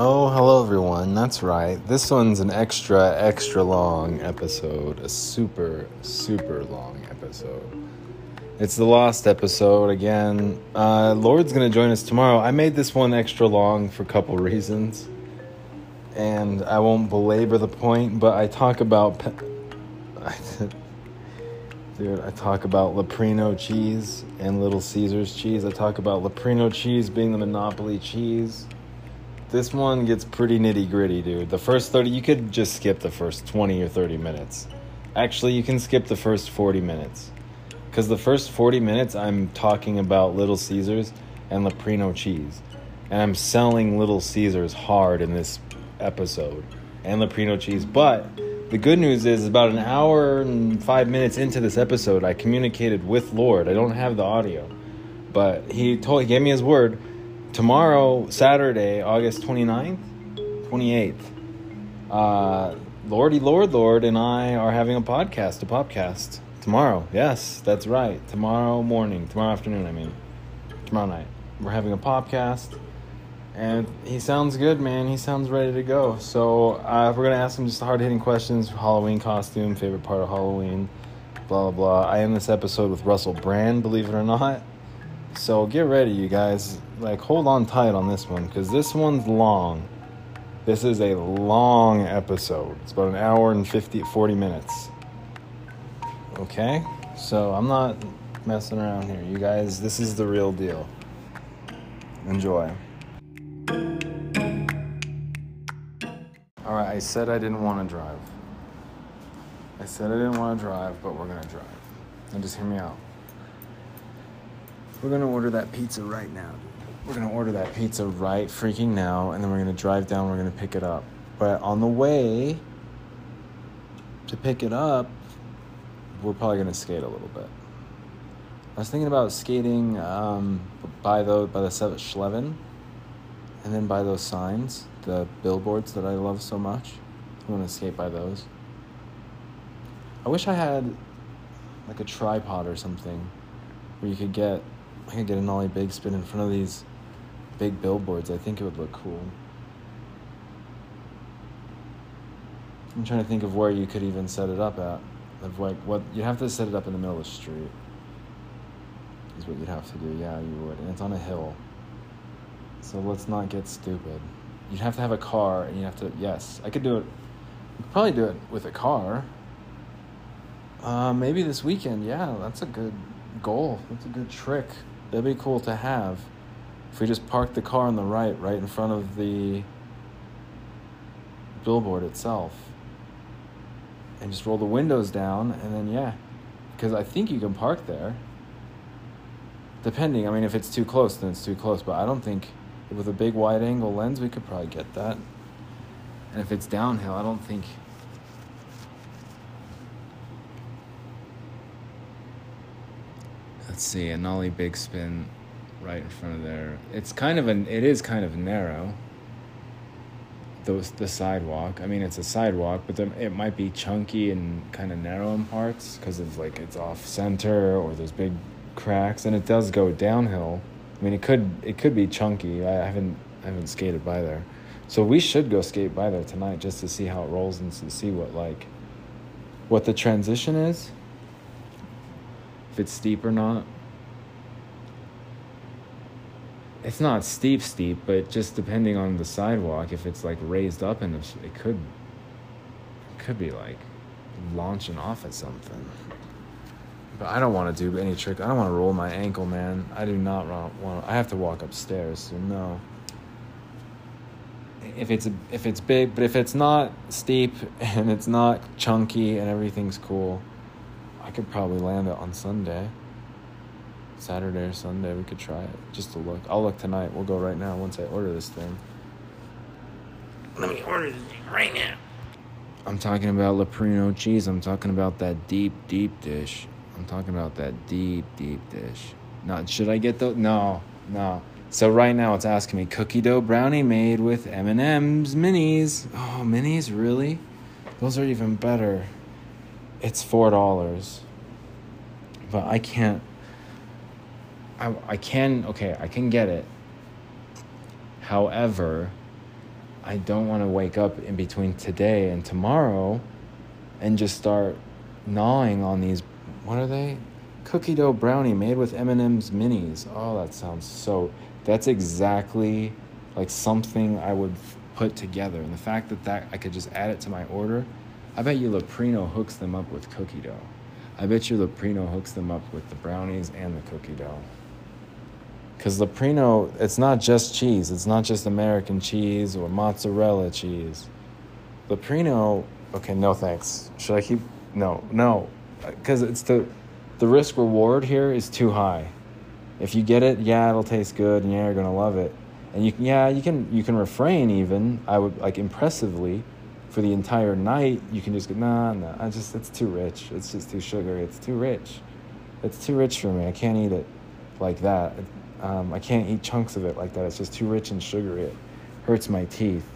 Oh, hello everyone. That's right. This one's an extra, extra long episode. A super, super long episode. It's the lost episode again. Uh, Lord's gonna join us tomorrow. I made this one extra long for a couple reasons, and I won't belabor the point. But I talk about, pe- dude. I talk about Leprino cheese and Little Caesars cheese. I talk about Leprino cheese being the monopoly cheese. This one gets pretty nitty gritty, dude. The first 30, you could just skip the first 20 or 30 minutes. Actually, you can skip the first 40 minutes. Because the first 40 minutes, I'm talking about Little Caesars and Leprino cheese. And I'm selling Little Caesars hard in this episode and Leprino cheese. But the good news is, about an hour and five minutes into this episode, I communicated with Lord. I don't have the audio. But he told, he gave me his word tomorrow, Saturday, August 29th, 28th, uh, Lordy Lord Lord and I are having a podcast, a podcast tomorrow. Yes, that's right. Tomorrow morning, tomorrow afternoon, I mean, tomorrow night. We're having a podcast. And he sounds good, man. He sounds ready to go. So uh, we're gonna ask him just hard hitting questions. Halloween costume, favorite part of Halloween, blah blah blah. I end this episode with Russell Brand, believe it or not. So get ready, you guys. Like, hold on tight on this one because this one's long. This is a long episode. It's about an hour and 50, 40 minutes. Okay? So I'm not messing around here. You guys, this is the real deal. Enjoy. Alright, I said I didn't want to drive. I said I didn't want to drive, but we're going to drive. And just hear me out. We're gonna order that pizza right now. We're gonna order that pizza right freaking now, and then we're gonna drive down. We're gonna pick it up. But on the way to pick it up, we're probably gonna skate a little bit. I was thinking about skating um, by the by the Schleven, and then by those signs, the billboards that I love so much. I'm gonna skate by those. I wish I had like a tripod or something where you could get I could get an ollie big spin in front of these big billboards. I think it would look cool. I'm trying to think of where you could even set it up at. Of like what you'd have to set it up in the middle of the street. Is what you'd have to do. Yeah, you would, and it's on a hill. So let's not get stupid. You'd have to have a car, and you have to. Yes, I could do it. Could probably do it with a car. Uh, maybe this weekend. Yeah, that's a good goal. That's a good trick. That'd be cool to have. If we just park the car on the right, right in front of the billboard itself, and just roll the windows down, and then yeah, because I think you can park there. Depending, I mean, if it's too close, then it's too close. But I don't think with a big wide angle lens, we could probably get that. And if it's downhill, I don't think. Let's see, a nollie big spin right in front of there. It's kind of an it is kind of narrow. Those the sidewalk. I mean, it's a sidewalk, but it might be chunky and kind of narrow in parts because of like it's off center or there's big cracks, and it does go downhill. I mean, it could it could be chunky. I haven't I haven't skated by there, so we should go skate by there tonight just to see how it rolls and to see what like what the transition is if it's steep or not. It's not steep, steep, but just depending on the sidewalk, if it's like raised up and it could, it could be like launching off at something. But I don't want to do any trick. I don't want to roll my ankle, man. I do not want. I have to walk upstairs, so no. If it's if it's big, but if it's not steep and it's not chunky and everything's cool, I could probably land it on Sunday. Saturday or Sunday, we could try it just to look. I'll look tonight. We'll go right now once I order this thing. Let me order this thing right now. I'm talking about Leprino cheese. I'm talking about that deep, deep dish. I'm talking about that deep, deep dish. Not should I get the no, no. So right now it's asking me cookie dough brownie made with M&M's minis. Oh, minis, really? Those are even better. It's four dollars. But I can't I, I can okay, I can get it. However, I don't want to wake up in between today and tomorrow and just start gnawing on these what are they? Cookie dough brownie made with M&M's minis. Oh, that sounds so that's exactly like something I would put together. And the fact that that I could just add it to my order, I bet you Leprino hooks them up with cookie dough. I bet you Leprino hooks them up with the brownies and the cookie dough. Because Leprino, it's not just cheese. It's not just American cheese or mozzarella cheese. Leprino, okay, no thanks. Should I keep? No, no. Because it's the, the risk reward here is too high. If you get it, yeah, it'll taste good and yeah, you're going to love it. And you can, yeah, you can, you can refrain even, I would like impressively for the entire night. You can just go, nah, nah, I just, it's too rich. It's just too sugary. It's too rich. It's too rich for me. I can't eat it like that. Um, I can't eat chunks of it like that. It's just too rich and sugary. It hurts my teeth.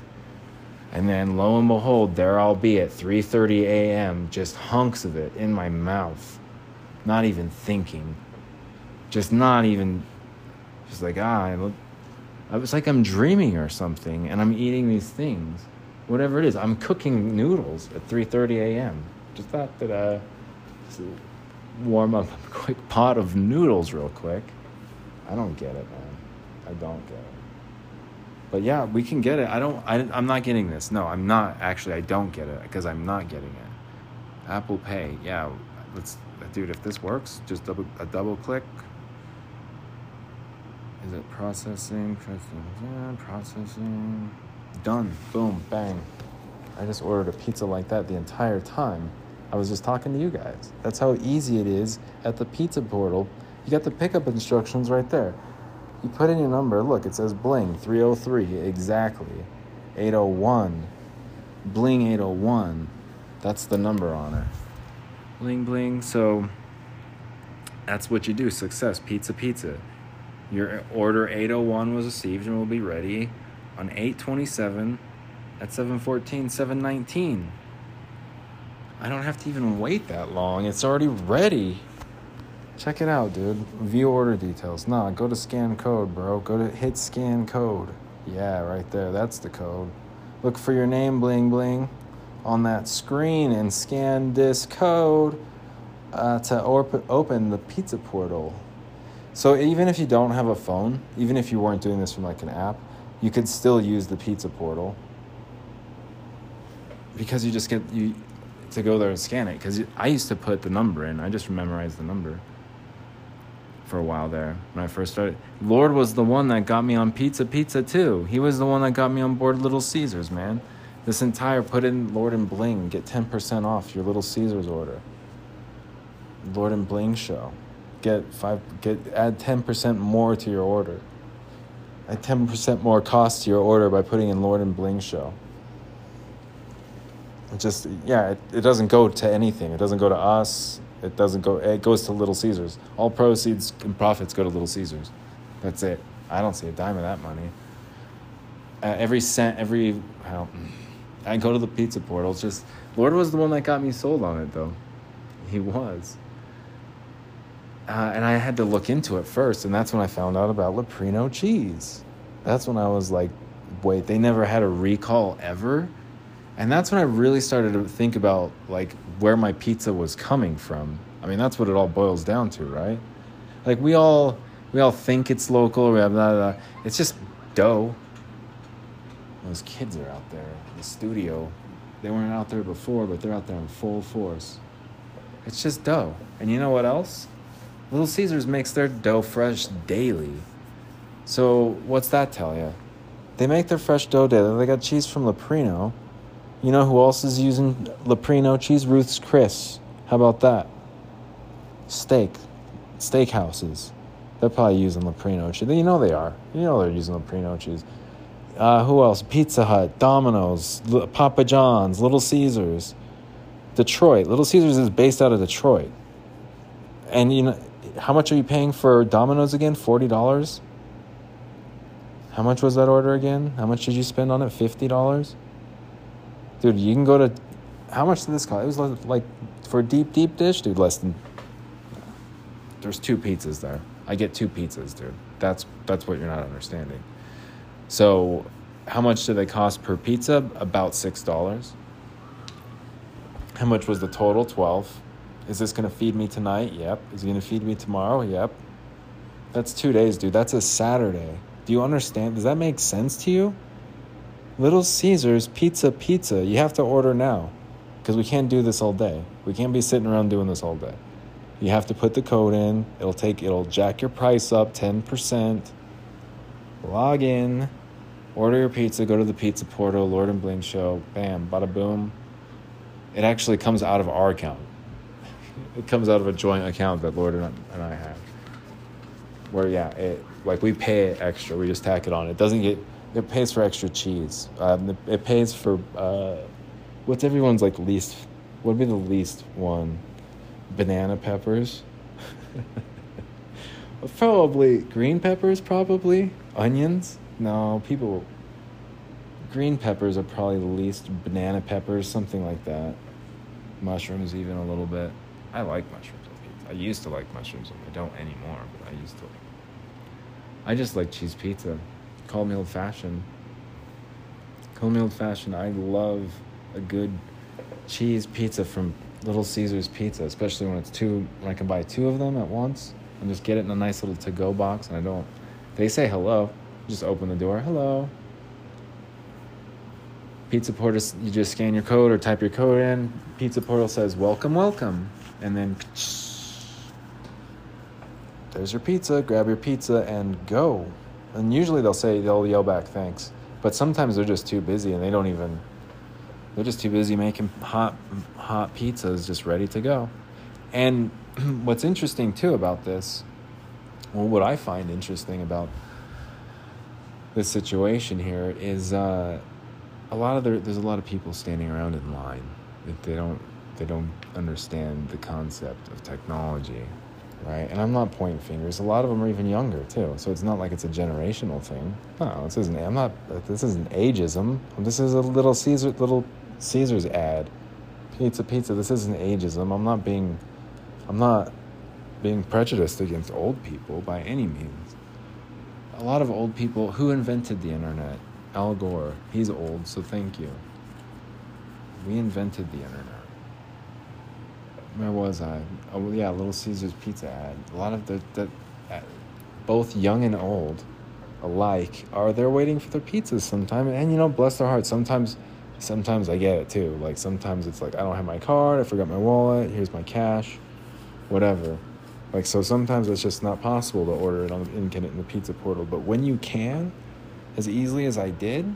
And then lo and behold, there I'll be at 3:30 a.m. just hunks of it in my mouth. Not even thinking. Just not even just like ah, I look was like I'm dreaming or something and I'm eating these things. Whatever it is, I'm cooking noodles at 3:30 a.m. Just thought that uh warm up a quick pot of noodles real quick. I don't get it, man. I don't get it. But yeah, we can get it. I don't. I, I'm not getting this. No, I'm not. Actually, I don't get it because I'm not getting it. Apple Pay. Yeah, let's, dude. If this works, just double a double click. Is it processing? Yeah, processing. Done. Boom. Bang. I just ordered a pizza like that the entire time. I was just talking to you guys. That's how easy it is at the pizza portal you got the pickup instructions right there. You put in your number, look, it says bling 303, exactly. 801. Bling 801. That's the number on it. Bling bling. So that's what you do. Success. Pizza pizza. Your order 801 was received and will be ready on 827 at 714, 719. I don't have to even wait that long. It's already ready. Check it out, dude. View order details. Nah, go to scan code, bro. Go to hit scan code. Yeah, right there. That's the code. Look for your name, bling bling, on that screen and scan this code uh, to op- open the pizza portal. So even if you don't have a phone, even if you weren't doing this from like an app, you could still use the pizza portal because you just get you to go there and scan it. Because I used to put the number in. I just memorized the number for a while there when I first started. Lord was the one that got me on Pizza Pizza too. He was the one that got me on board Little Caesars, man. This entire put in Lord and Bling, get 10% off your Little Caesars order. Lord and Bling show. Get five get add 10% more to your order. Add 10% more cost to your order by putting in Lord and Bling show. It just yeah, it, it doesn't go to anything. It doesn't go to us. It doesn't go. It goes to Little Caesars. All proceeds and profits go to Little Caesars. That's it. I don't see a dime of that money. Uh, every cent, every well, I go to the pizza portal. Just Lord was the one that got me sold on it, though. He was. Uh, and I had to look into it first, and that's when I found out about Leprino cheese. That's when I was like, wait, they never had a recall ever? And that's when I really started to think about like where my pizza was coming from. I mean, that's what it all boils down to, right? Like we all we all think it's local. We have blah, blah. It's just dough. Those kids are out there in the studio. They weren't out there before, but they're out there in full force. It's just dough. And you know what else? Little Caesars makes their dough fresh daily. So what's that tell you? They make their fresh dough daily. They got cheese from Leprino you know who else is using Leprino cheese? Ruth's Chris. How about that? Steak. Steakhouses. They're probably using Leprino cheese. You know they are. You know they're using Leprino cheese. Uh, who else? Pizza Hut, Domino's, L- Papa John's, Little Caesars, Detroit. Little Caesars is based out of Detroit. And you know, how much are you paying for Domino's again? Forty dollars. How much was that order again? How much did you spend on it? Fifty dollars. Dude, you can go to. How much did this cost? It was like for a deep, deep dish, dude. Less than. There's two pizzas there. I get two pizzas, dude. That's that's what you're not understanding. So, how much do they cost per pizza? About six dollars. How much was the total? Twelve. Is this gonna feed me tonight? Yep. Is it gonna feed me tomorrow? Yep. That's two days, dude. That's a Saturday. Do you understand? Does that make sense to you? Little Caesars Pizza Pizza. You have to order now because we can't do this all day. We can't be sitting around doing this all day. You have to put the code in. It'll take it'll jack your price up 10%. Log in, order your pizza, go to the pizza portal, Lord and Bling show, bam, bada boom. It actually comes out of our account. It comes out of a joint account that Lord and I have. Where yeah, it like we pay it extra. We just tack it on. It doesn't get it pays for extra cheese. Um, it pays for uh, what's everyone's like least. What would be the least one? Banana peppers. probably green peppers. Probably onions. No, people. Green peppers are probably the least. Banana peppers, something like that. Mushrooms, even a little bit. I like mushrooms on pizza. I used to like mushrooms. I don't anymore, but I used to. Like I just like cheese pizza. Call me old fashioned. Call me old fashioned. I love a good cheese pizza from Little Caesars Pizza, especially when it's two. When I can buy two of them at once and just get it in a nice little to-go box, and I don't. They say hello. Just open the door. Hello. Pizza portal. You just scan your code or type your code in. Pizza portal says welcome, welcome, and then there's your pizza. Grab your pizza and go. And usually they'll say, they'll yell back, thanks. But sometimes they're just too busy and they don't even, they're just too busy making hot, hot pizzas just ready to go. And what's interesting too about this, well, what I find interesting about this situation here is uh, a lot of there, there's a lot of people standing around in line. that They don't they don't understand the concept of technology right? And I'm not pointing fingers. A lot of them are even younger too, so it's not like it's a generational thing. No, this isn't. I'm not. This isn't ageism. This is a little Caesar, little Caesar's ad. Pizza, pizza. This isn't ageism. I'm not being. I'm not being prejudiced against old people by any means. A lot of old people who invented the internet. Al Gore. He's old, so thank you. We invented the internet where was I? Oh yeah, Little Caesars Pizza ad. A lot of the, the uh, both young and old alike are there waiting for their pizzas sometime. And you know bless their hearts sometimes sometimes I get it too. Like sometimes it's like I don't have my card I forgot my wallet here's my cash whatever. Like so sometimes it's just not possible to order it on in, in the pizza portal. But when you can as easily as I did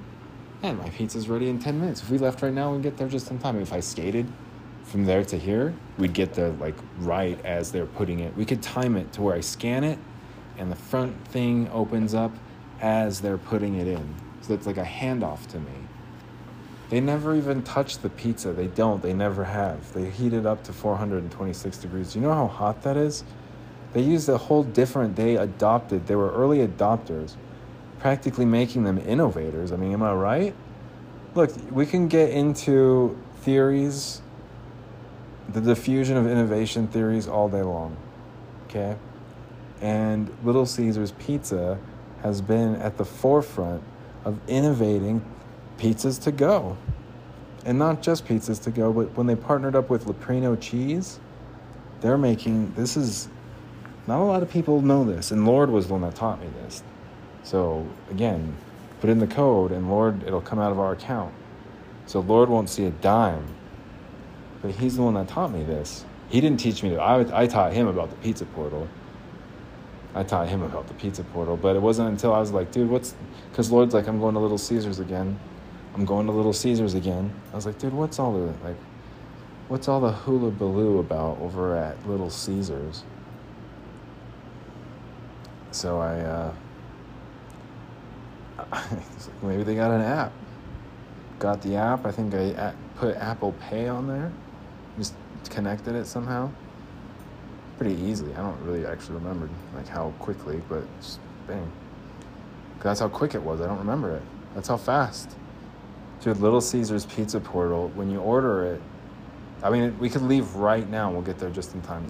man my pizza's ready in 10 minutes. If we left right now we'd get there just in time. If I skated from there to here, we'd get there like right as they're putting it. We could time it to where I scan it and the front thing opens up as they're putting it in. So it's like a handoff to me. They never even touch the pizza. They don't. They never have. They heat it up to 426 degrees. Do you know how hot that is? They used a whole different, they adopted, they were early adopters, practically making them innovators. I mean, am I right? Look, we can get into theories the diffusion of innovation theories all day long. Okay? And Little Caesars Pizza has been at the forefront of innovating pizzas to go. And not just pizzas to go, but when they partnered up with Leprino Cheese, they're making this is not a lot of people know this, and Lord was the one that taught me this. So again, put in the code, and Lord, it'll come out of our account. So Lord won't see a dime but he's the one that taught me this. He didn't teach me that. I, I taught him about the pizza portal. I taught him about the pizza portal, but it wasn't until I was like, dude, what's, because Lord's like, I'm going to Little Caesars again. I'm going to Little Caesars again. I was like, dude, what's all the, like, what's all the hula baloo about over at Little Caesars? So I, uh, maybe they got an app. Got the app. I think I put Apple Pay on there connected it somehow pretty easily. I don't really actually remember like how quickly, but just bang. That's how quick it was. I don't remember it. That's how fast. Dude, Little Caesars Pizza Portal, when you order it, I mean, we could leave right now. We'll get there just in time.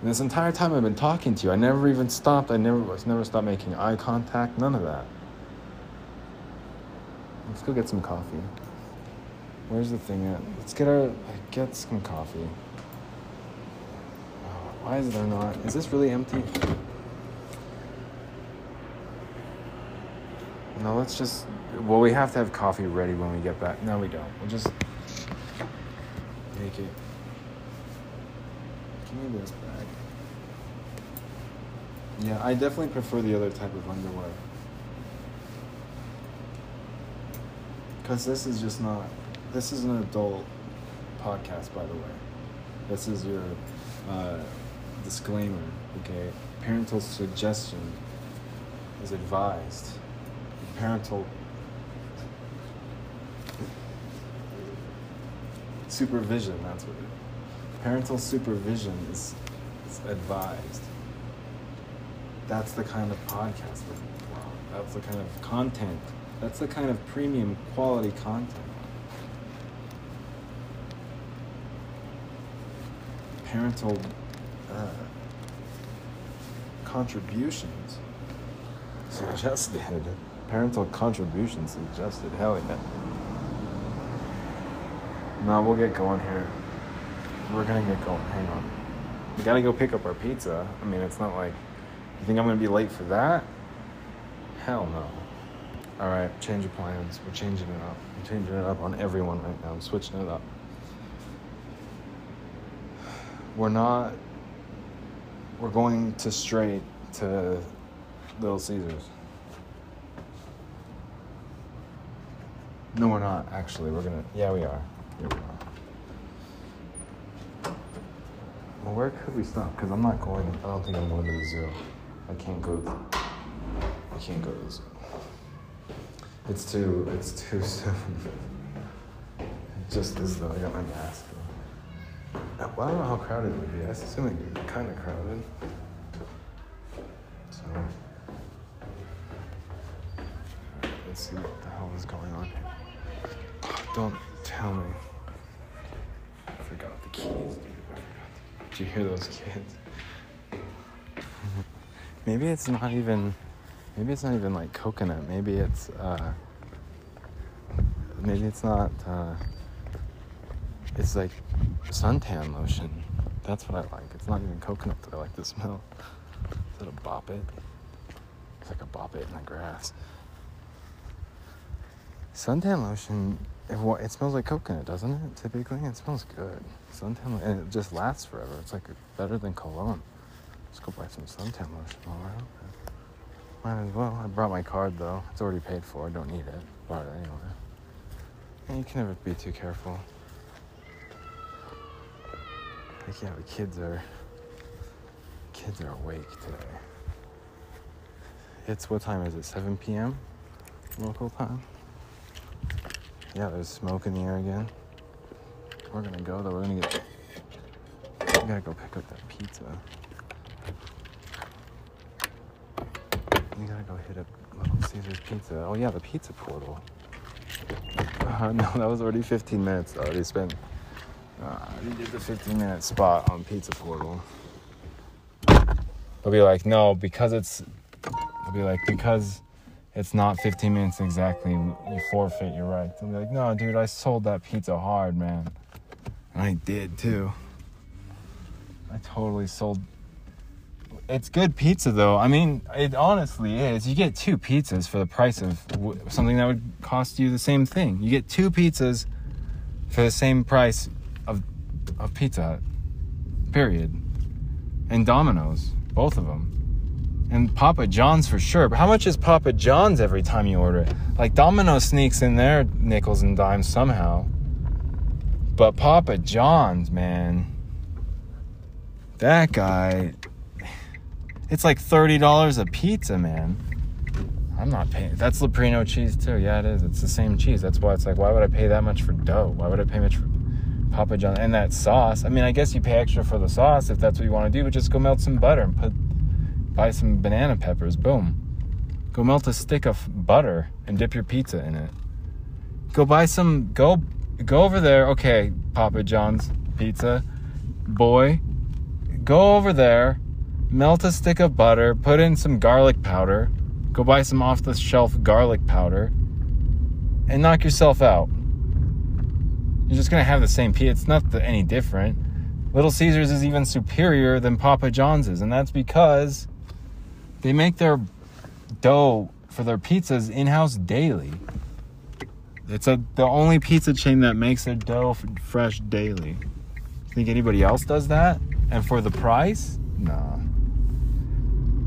And this entire time I've been talking to you, I never even stopped. I never, I never stopped making eye contact. None of that. Let's go get some coffee. Where's the thing at? Let's get our get some coffee. Why is there not? Is this really empty? No, let's just. Well, we have to have coffee ready when we get back. No, we don't. We'll just make it. Give me this bag. Yeah, I definitely prefer the other type of underwear. Because this is just not. This is an adult podcast, by the way. This is your uh, disclaimer, okay? Parental suggestion is advised. Parental supervision, that's what it is. Parental supervision is, is advised. That's the kind of podcast That's the kind of content. That's the kind of premium quality content. Parental uh, contributions suggested. Parental contributions suggested. Hell yeah. Now we'll get going here. We're gonna get going. Hang on. We gotta go pick up our pizza. I mean, it's not like. You think I'm gonna be late for that? Hell no. Alright, change of plans. We're changing it up. I'm changing it up on everyone right now. I'm switching it up. We're not we're going to straight to Little Caesars. No, we're not, actually. We're gonna. Yeah, we are. Yeah, we are. Well, where could we stop? Because I'm not going. I don't think I'm going to the zoo. I can't go. I can't go to the zoo. It's too. It's too soon. just is though. I got my mask. Well, I don't know how crowded it would be. I assume it'd be kind of crowded. So, let's see what the hell is going on here. Don't tell me. I forgot the keys, dude. Did you hear those kids? maybe it's not even. Maybe it's not even like coconut. Maybe it's. uh Maybe it's not. uh it's like suntan lotion. That's what I like. It's not even coconut that I like the smell. Is that a bop it? It's like a bop it in the grass. Suntan lotion, it, it smells like coconut, doesn't it? Typically, it smells good. Suntan, and it just lasts forever. It's like better than cologne. Let's go buy some suntan lotion while we're out there. Might as well. I brought my card though. It's already paid for. I don't need it. Bought it anyway. And you can never be too careful. Like, yeah, the kids are kids are awake today. It's what time is it? 7 p.m. local time. Yeah, there's smoke in the air again. We're gonna go though. We're gonna get. We gotta go pick up that pizza. We gotta go hit up Little Caesars Pizza. Oh yeah, the pizza portal. Uh, no, that was already 15 minutes. Already spent uh, you did the 15 minute spot on Pizza Portal. They'll be like, no, because it's. They'll be like, because it's not 15 minutes exactly, you forfeit your right. They'll be like, no, dude, I sold that pizza hard, man. And I did too. I totally sold. It's good pizza though. I mean, it honestly is. You get two pizzas for the price of something that would cost you the same thing. You get two pizzas for the same price of Pizza Hut. Period. And Domino's, both of them. And Papa John's for sure. But how much is Papa John's every time you order it? Like Domino's sneaks in their nickels and dimes somehow. But Papa John's, man. That guy. It's like $30 a pizza, man. I'm not paying. That's Leprino cheese too. Yeah, it is. It's the same cheese. That's why it's like, why would I pay that much for dough? Why would I pay much for Papa John and that sauce. I mean, I guess you pay extra for the sauce if that's what you want to do, but just go melt some butter and put buy some banana peppers. Boom. Go melt a stick of butter and dip your pizza in it. Go buy some go go over there. Okay, Papa John's pizza. Boy, go over there, melt a stick of butter, put in some garlic powder. Go buy some off the shelf garlic powder. and knock yourself out. You're just gonna have the same pizza. It's not any different. Little Caesars is even superior than Papa John's is, and that's because they make their dough for their pizzas in-house daily. It's a the only pizza chain that makes their dough fresh daily. Think anybody else does that? And for the price? Nah.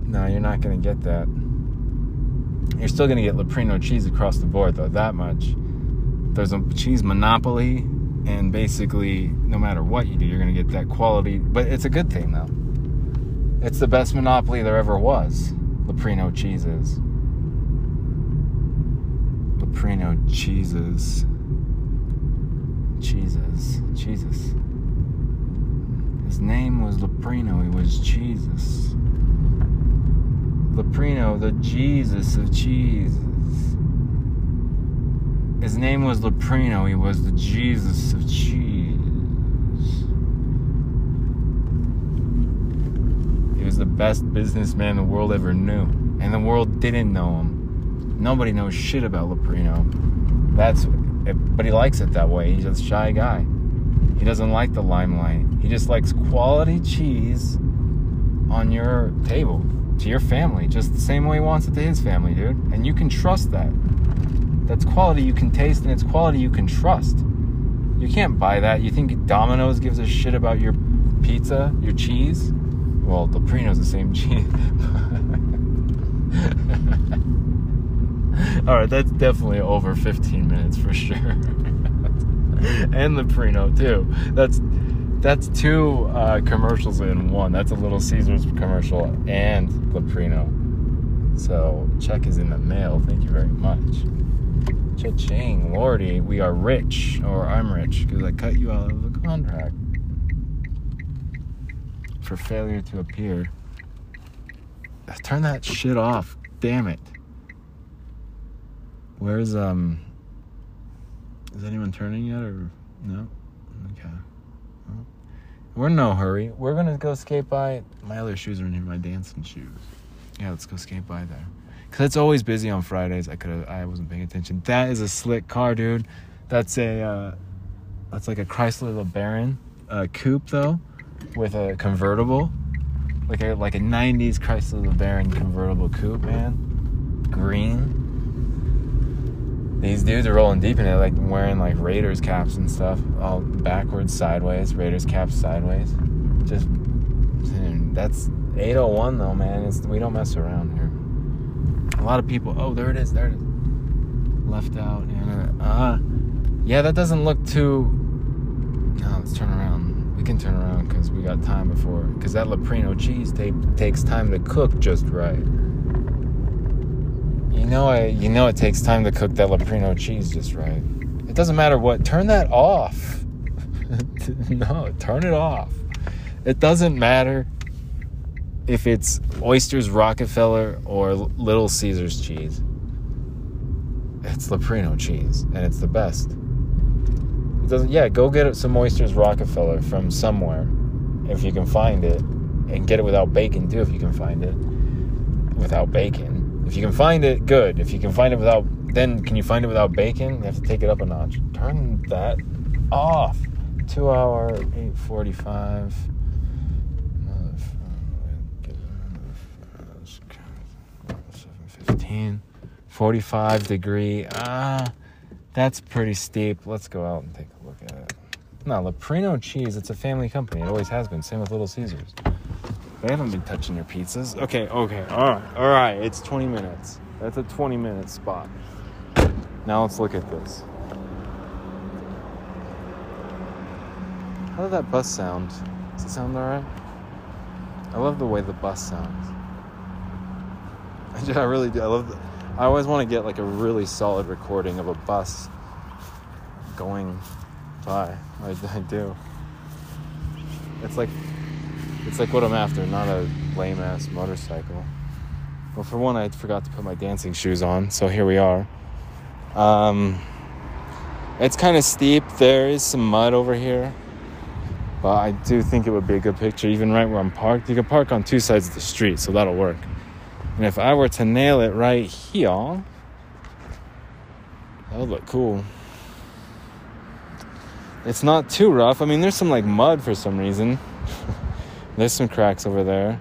No, you're not gonna get that. You're still gonna get Leprino cheese across the board, though. That much. There's a cheese monopoly, and basically, no matter what you do, you're gonna get that quality. But it's a good thing, though. It's the best monopoly there ever was. Leprino cheeses. Leprino cheeses. Cheeses. Jesus. His name was Leprino. He was Jesus. Leprino, the Jesus of cheeses. His name was Leprino. He was the Jesus of cheese. He was the best businessman the world ever knew. And the world didn't know him. Nobody knows shit about Leprino. That's, but he likes it that way. He's a shy guy. He doesn't like the limelight. He just likes quality cheese on your table to your family, just the same way he wants it to his family, dude. And you can trust that. That's quality you can taste and it's quality you can trust. You can't buy that. You think Domino's gives a shit about your pizza, your cheese? Well, Leprino's the same cheese. All right, that's definitely over 15 minutes for sure. and Leprino too. That's that's two uh, commercials in one. That's a Little Caesars commercial and Leprino. So check is in the mail. Thank you very much. Cha-ching, Lordy, we are rich, or I'm rich because I cut you out of the contract for failure to appear. Turn that shit off. Damn it. Where's um? Is anyone turning yet or no? Okay. We're in no hurry. We're gonna go skate by. My other shoes are in here. My dancing shoes. Yeah, let's go skate by there. Cause it's always busy on Fridays. I could have I wasn't paying attention. That is a slick car, dude. That's a uh, that's like a Chrysler LeBaron uh, coupe though, with a convertible, like a like a '90s Chrysler LeBaron convertible coupe, man. Green these dudes are rolling deep in it, like wearing like Raiders caps and stuff, all backwards, sideways, Raiders caps sideways. Just that's 801 though, man. It's we don't mess around here. A lot of people. Oh, there it is. There it is. Left out. And uh, yeah, that doesn't look too. No, let's turn around. We can turn around because we got time before. Because that Leprino cheese takes time to cook just right. You know, I you know it takes time to cook that Leprino cheese just right. It doesn't matter what. Turn that off. no, turn it off. It doesn't matter if it's oysters Rockefeller or Little Caesars cheese. It's Leprino cheese, and it's the best. It doesn't. Yeah, go get some oysters Rockefeller from somewhere, if you can find it, and get it without bacon too, if you can find it without bacon if you can find it, good. If you can find it without, then can you find it without bacon? You have to take it up a notch. Turn that off. Two hour, eight forty five. Fifteen. 45 degree. Ah, that's pretty steep. Let's go out and take a look at it. No, Leprino cheese, it's a family company. It always has been. Same with Little Caesars. They haven't been touching your pizzas. Okay, okay, all right, all right. It's 20 minutes. That's a 20 minute spot. Now let's look at this. How did that bus sound? Does it sound alright? I love the way the bus sounds. I really do. I love. The, I always want to get like a really solid recording of a bus going by. I, I do. It's like it's like what I'm after, not a lame ass motorcycle. Well, for one, I forgot to put my dancing shoes on, so here we are. Um, it's kind of steep. There is some mud over here, but I do think it would be a good picture, even right where I'm parked. You can park on two sides of the street, so that'll work. And if I were to nail it right here, That would look cool. It's not too rough. I mean, there's some like mud for some reason. there's some cracks over there.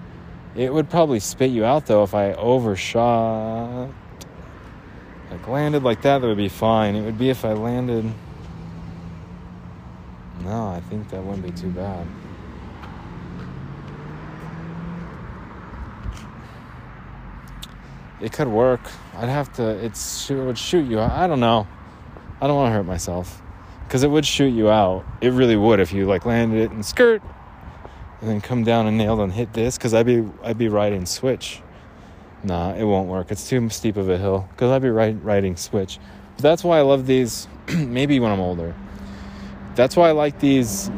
It would probably spit you out though if I overshot. Like landed like that, that would be fine. It would be if I landed. No, I think that wouldn't be too bad. It could work. I'd have to. It's it would shoot you. I don't know. I don't want to hurt myself because it would shoot you out. It really would if you like landed it and skirt, and then come down and nailed and hit this. Because I'd be I'd be riding switch. Nah, it won't work. It's too steep of a hill. Because I'd be riding riding switch. But that's why I love these. maybe when I'm older. That's why I like these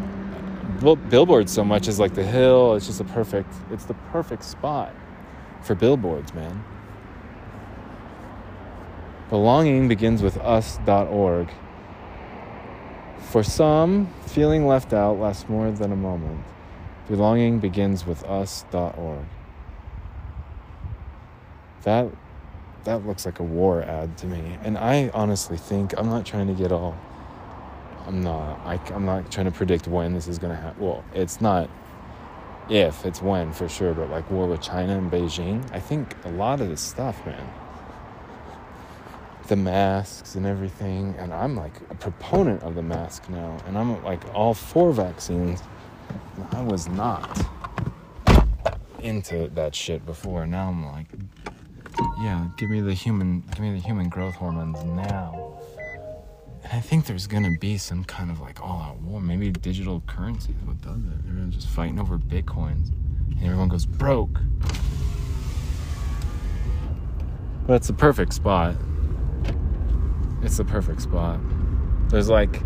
billboards so much. Is like the hill. It's just a perfect. It's the perfect spot for billboards, man. Belonging begins with us.org. For some, feeling left out lasts more than a moment. Belonging begins with us.org. That that looks like a war ad to me. And I honestly think I'm not trying to get all I'm not I, am not trying to predict when this is going to happen. Well, it's not if, it's when for sure, but like war with China and Beijing, I think a lot of this stuff, man the masks and everything. And I'm like a proponent of the mask now. And I'm like all for vaccines. And I was not into that shit before. Now I'm like, yeah, give me the human, give me the human growth hormones now. And I think there's gonna be some kind of like all-out war. Maybe digital currency is what does it. Everyone's just fighting over bitcoins, and everyone goes broke. But it's the perfect spot it's the perfect spot. There's like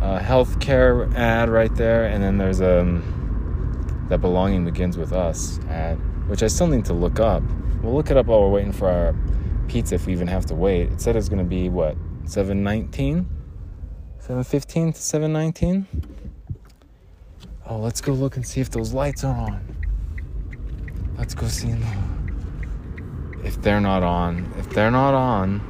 a healthcare ad right there, and then there's um that belonging begins with us ad, which I still need to look up. We'll look it up while we're waiting for our pizza if we even have to wait. It said it's gonna be what, 719? 715 to 719? Oh, let's go look and see if those lights are on. Let's go see if they're not on. If they're not on,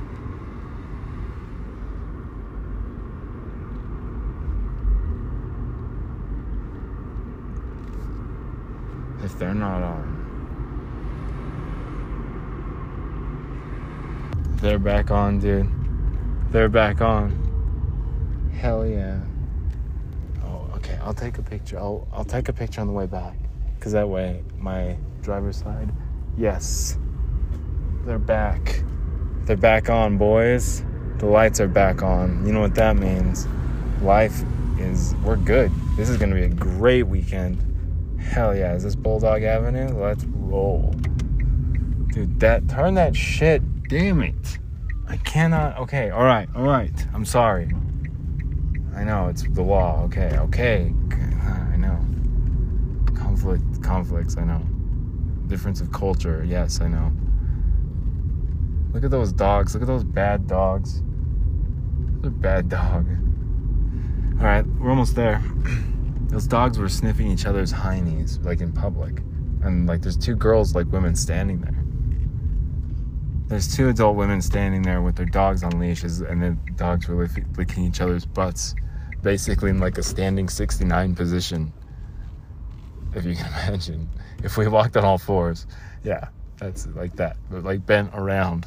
if they're not on. They're back on, dude. They're back on. Hell yeah. Oh, okay. I'll take a picture. I'll I'll take a picture on the way back, cause that way my driver's side. Yes. They're back. They're back on, boys. The lights are back on. You know what that means? Life is. We're good. This is gonna be a great weekend. Hell yeah, is this Bulldog Avenue? Let's roll. Dude, that turn that shit. Damn it. I cannot okay, alright, alright. I'm sorry. I know, it's the law. Okay, okay. I know. Conflict conflicts, I know. Difference of culture, yes, I know. Look at those dogs. Look at those bad dogs. They're bad dog. Alright, we're almost there. those dogs were sniffing each other's heinies like in public. And like there's two girls like women standing there. There's two adult women standing there with their dogs on leashes and the dogs were licking each other's butts basically in like a standing 69 position. If you can imagine. If we walked on all fours. Yeah that's like that. But like bent around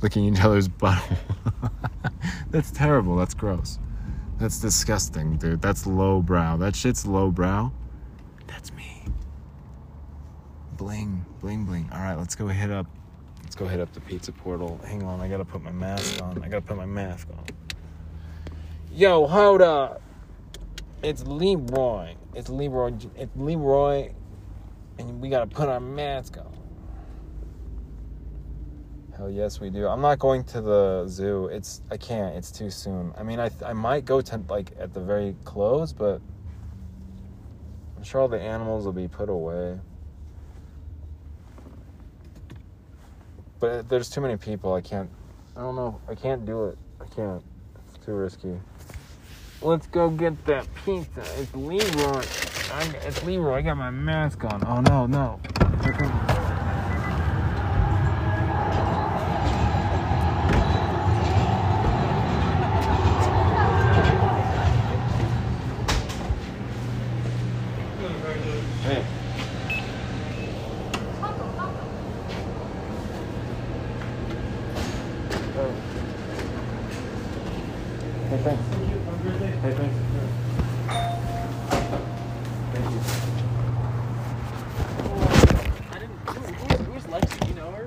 licking each other's butt. That's terrible. That's gross that's disgusting, dude. That's low brow. That shit's low brow. That's me. Bling, bling, bling. All right, let's go hit up. Let's go hit up the pizza portal. Hang on, I gotta put my mask on. I gotta put my mask on. Yo, hold up. It's Leroy. It's Leroy. It's Leroy, and we gotta put our mask on. Hell yes, we do. I'm not going to the zoo. It's I can't. It's too soon. I mean, I I might go to like at the very close, but I'm sure all the animals will be put away. But there's too many people. I can't. I don't know. I can't do it. I can't. It's too risky. Let's go get that pizza. It's Leroy. I, it's Leroy. I got my mask on. Oh no, no. Hey, thanks. Hey, thanks. Thank you. I didn't. Who's, who's Lexi? You know her?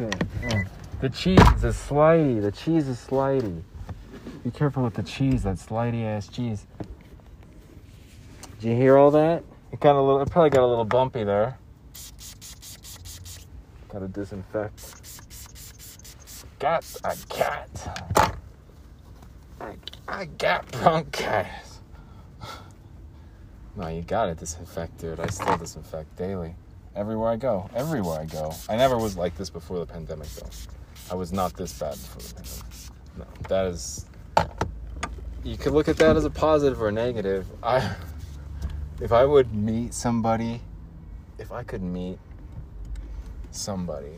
Oh, the. Cheese is slidey. The cheese is slidey. Be careful with the cheese. That slidey ass cheese. Did you hear all that? It got a little. It probably got a little bumpy there. Got to disinfect. Got a cat. I, I got bronchitis. No, you got it disinfect, dude. I still disinfect daily. Everywhere I go. Everywhere I go. I never was like this before the pandemic, though. I was not this bad before the pandemic. No, that is. You could look at that as a positive or a negative. I, if I would meet somebody, if I could meet somebody,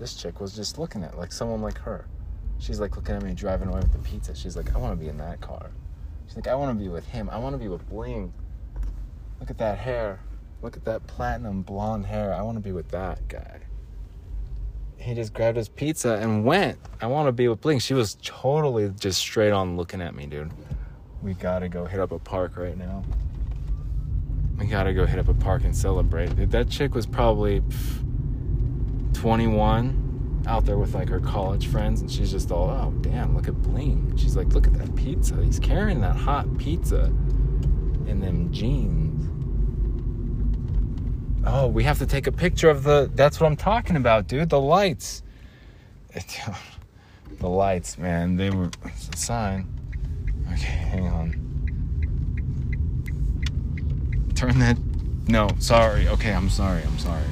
this chick was just looking at like someone like her. She's like looking at me driving away with the pizza. She's like, I want to be in that car. She's like, I want to be with him. I want to be with Bling. Look at that hair. Look at that platinum blonde hair. I want to be with that guy. He just grabbed his pizza and went. I want to be with Bling. She was totally just straight on looking at me, dude. We gotta go hit up a park right now. We gotta go hit up a park and celebrate. Dude, that chick was probably pff, 21 out there with like her college friends, and she's just all, oh, damn, look at Bling. She's like, look at that pizza. He's carrying that hot pizza in them jeans. Oh, we have to take a picture of the. That's what I'm talking about, dude. The lights. The lights, man. They were. It's a sign. Okay, hang on. Turn that. No, sorry. Okay, I'm sorry. I'm sorry.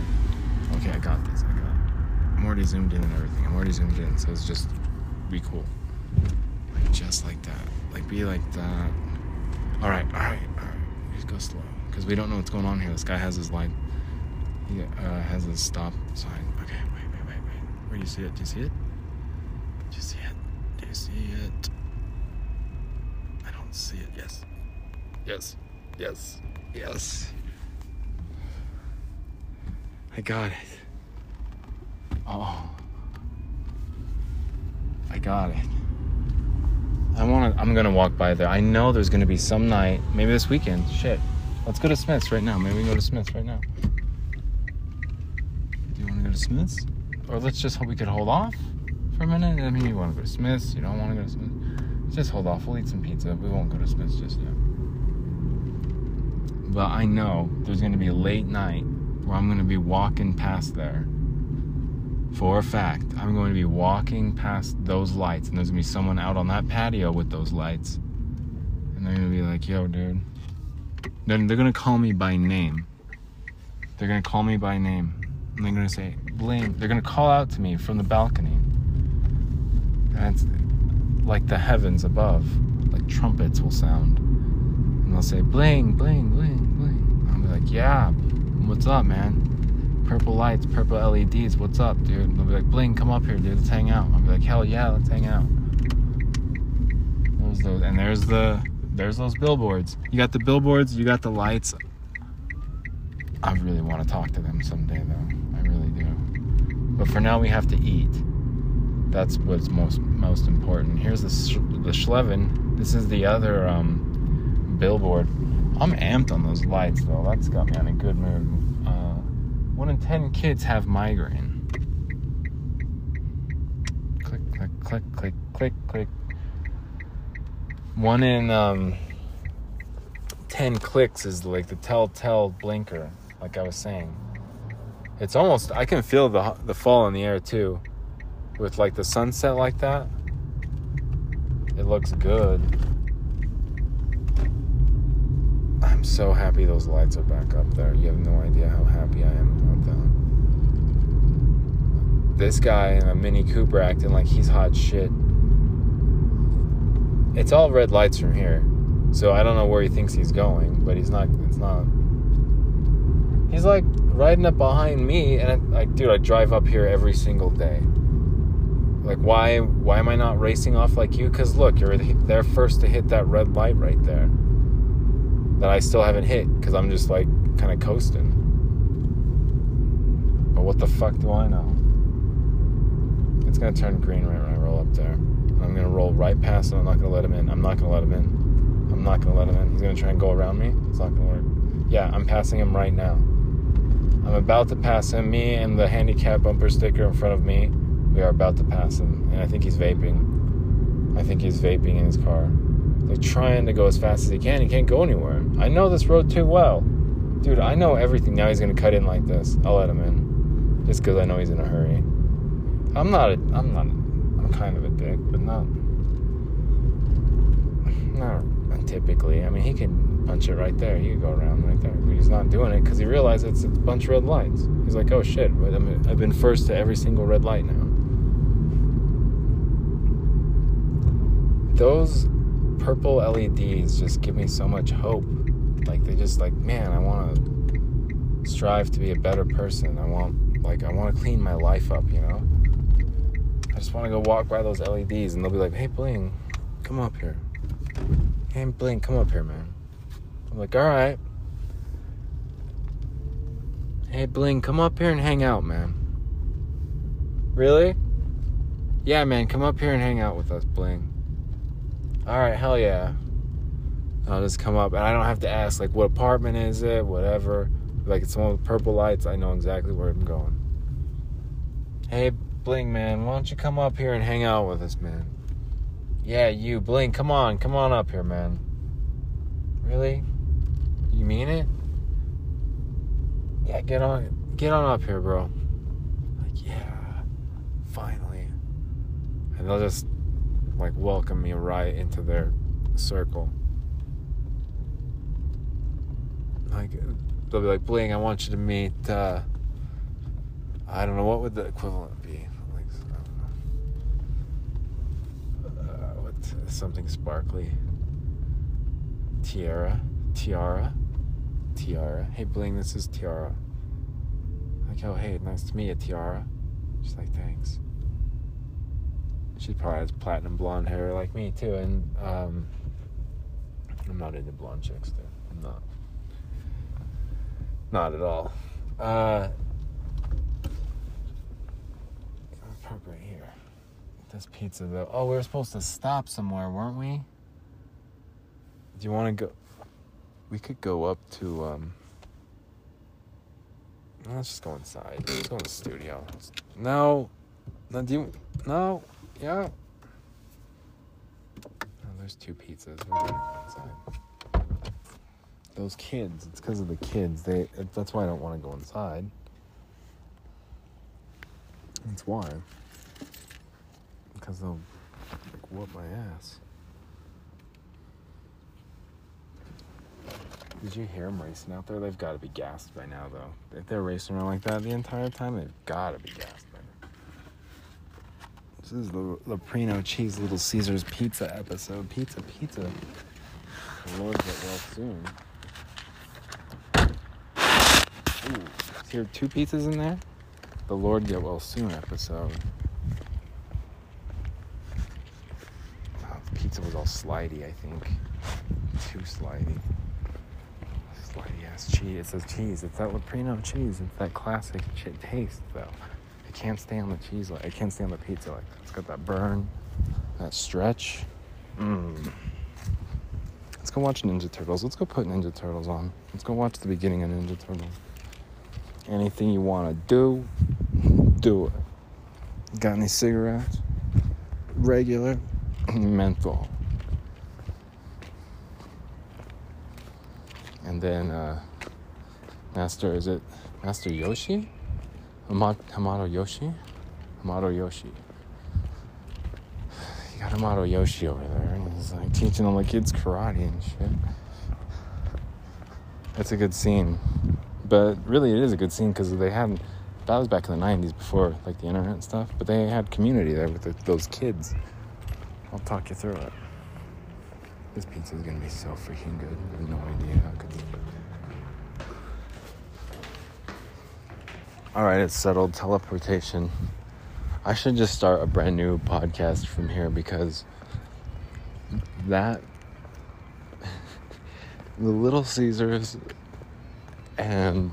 Okay, I got this. I got it. I'm already zoomed in and everything. I'm already zoomed in, so it's just be cool. Like just like that. Like be like that. All right, all right, all right. Just go slow, because we don't know what's going on here. This guy has his light. Uh, has a stop sign. Okay, wait, wait, wait, wait. Where do you see it? Do you see it? Do you see it? Do you see it? I don't see it. Yes. Yes. Yes. Yes. I got it. Oh. I got it. I want to. I'm gonna walk by there. I know there's gonna be some night, maybe this weekend. Shit. Let's go to Smith's right now. Maybe we can go to Smith's right now. To Smith's? Or let's just hope we could hold off for a minute. I mean, you want to go to Smith's, you don't want to go to Smith's. Just hold off. We'll eat some pizza. We won't go to Smith's just yet. But I know there's going to be a late night where I'm going to be walking past there. For a fact, I'm going to be walking past those lights, and there's going to be someone out on that patio with those lights. And they're going to be like, yo, dude. Then they're going to call me by name. They're going to call me by name. And they're going to say, Bling. They're going to call out to me from the balcony. And it's like the heavens above, like trumpets will sound. And they'll say, Bling, Bling, Bling, Bling. I'll be like, yeah, what's up, man? Purple lights, purple LEDs, what's up, dude? And they'll be like, Bling, come up here, dude, let's hang out. I'll be like, hell yeah, let's hang out. There's those, and there's the, there's those billboards. You got the billboards, you got the lights. I really want to talk to them someday, though. But for now, we have to eat. That's what's most most important. Here's the the Schleven. This is the other um, billboard. I'm amped on those lights, though. That's got me on a good mood. Uh, one in ten kids have migraine. Click, click, click, click, click, click. One in um, ten clicks is like the telltale blinker. Like I was saying, it's almost. I can feel the the fall in the air too, with like the sunset like that. It looks good. I'm so happy those lights are back up there. You have no idea how happy I am about that. This guy in a Mini Cooper acting like he's hot shit. It's all red lights from here. So I don't know where he thinks he's going, but he's not it's not He's like riding up behind me and I, like dude, I drive up here every single day. Like why why am I not racing off like you? Cuz look, you're there first to hit that red light right there. That I still haven't hit cuz I'm just like kind of coasting. But what the fuck do I know? It's gonna turn green right when I roll up there. I'm gonna roll right past him. I'm not gonna let him in. I'm not gonna let him in. I'm not gonna let him in. He's gonna try and go around me. It's not gonna work. Yeah, I'm passing him right now. I'm about to pass him. Me and the handicap bumper sticker in front of me. We are about to pass him, and I think he's vaping. I think he's vaping in his car. They're trying to go as fast as he can. He can't go anywhere. I know this road too well. Dude, I know everything. Now he's gonna cut in like this. I'll let him in. Just because I know he's in a hurry. I'm not a, I'm not, I'm kind of a dick, but not, not typically. I mean, he can punch it right there. He can go around right there. But he's not doing it because he realizes it's, a bunch of red lights. He's like, oh shit, I'm, I've been first to every single red light now. Those purple LEDs just give me so much hope. Like they just like, man, I want to strive to be a better person. I want like I want to clean my life up, you know? I just want to go walk by those LEDs and they'll be like, "Hey, Bling, come up here." Hey, Bling, come up here, man. I'm like, "All right." Hey, Bling, come up here and hang out, man. Really? Yeah, man, come up here and hang out with us, Bling. All right, hell yeah. I'll just come up and I don't have to ask like what apartment is it, whatever. Like it's one with purple lights, I know exactly where I'm going. Hey, Bling, man, why don't you come up here and hang out with us, man? Yeah, you, Bling, come on, come on up here, man. Really? You mean it? Yeah, get on, get on up here, bro. Like, yeah, finally. And they'll just like welcome me right into their circle. Like they'll be like, Bling, I want you to meet. uh I don't know what would the equivalent be. Like. Uh, what something sparkly. Tiara, tiara, tiara. Hey, Bling, this is Tiara. Like, oh, hey, nice to meet you, Tiara. She's like, thanks. She probably has platinum blonde hair like me too, and um, I'm not into blonde chicks, dude. I'm not. Not at all. Uh, park right here. This pizza though. Oh, we were supposed to stop somewhere, weren't we? Do you want to go? We could go up to. um Let's just go inside. Let's go in the studio. No, no, do you? No, yeah. Oh, there's two pizzas. Those kids. It's because of the kids. They. That's why I don't want to go inside. That's why. Because they'll like whoop my ass. Did you hear them racing out there? They've got to be gassed by now, though. If they're racing around like that the entire time, they've got to be gassed by now. This is the Leprino Cheese Little Caesars Pizza episode. Pizza, pizza. The Lord get well soon. Ooh, is here two pizzas in there? The Lord get well soon episode. Oh, the pizza was all slidey, I think. Too slidey. Ass cheese. It says cheese. It's that Leprino cheese. It's that classic ch- taste, though. It can't stay on the cheese like it can't stay on the pizza like. It's got that burn, that stretch. Mmm. Let's go watch Ninja Turtles. Let's go put Ninja Turtles on. Let's go watch the beginning of Ninja Turtles. Anything you want to do, do it. Got any cigarettes? Regular, menthol. And then, uh, Master, is it Master Yoshi? Hamato Yoshi? Hamato Yoshi. You got Hamato Yoshi over there, and he's like teaching all the kids karate and shit. That's a good scene. But really, it is a good scene because they had that was back in the 90s before like the internet and stuff, but they had community there with the, those kids. I'll talk you through it. This pizza is gonna be so freaking good. You have no idea how good. All right, it's settled. Teleportation. I should just start a brand new podcast from here because that the Little Caesars and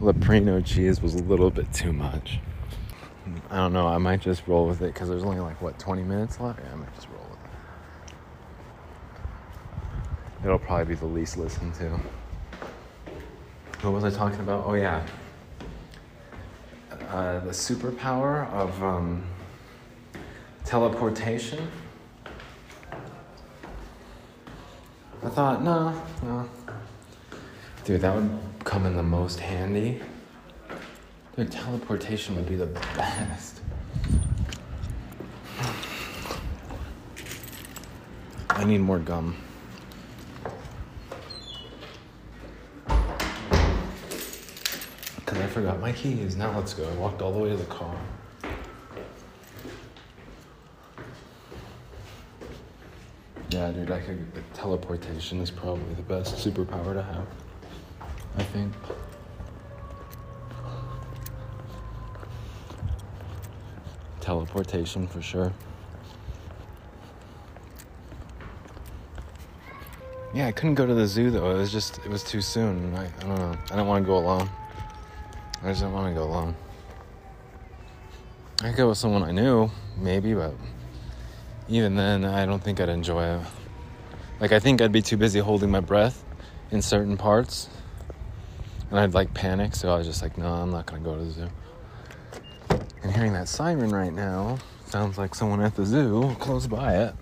Leprino cheese was a little bit too much. I don't know. I might just roll with it because there's only like what 20 minutes left. Yeah, I might just roll with it. It'll probably be the least listened to. What was I talking about? Oh yeah, uh, the superpower of um, teleportation. I thought, no, no. Dude, that would come in the most handy. Dude, teleportation would be the best. I need more gum. I forgot my keys. Now let's go. I walked all the way to the car. Yeah, dude, I could. Teleportation is probably the best superpower to have. I think. Teleportation for sure. Yeah, I couldn't go to the zoo though. It was just, it was too soon. I, I don't know. I don't want to go alone. I just don't want to go alone. I could go with someone I knew, maybe, but even then, I don't think I'd enjoy it. Like, I think I'd be too busy holding my breath in certain parts, and I'd like panic. So I was just like, no, I'm not gonna go to the zoo. And hearing that siren right now sounds like someone at the zoo close by it.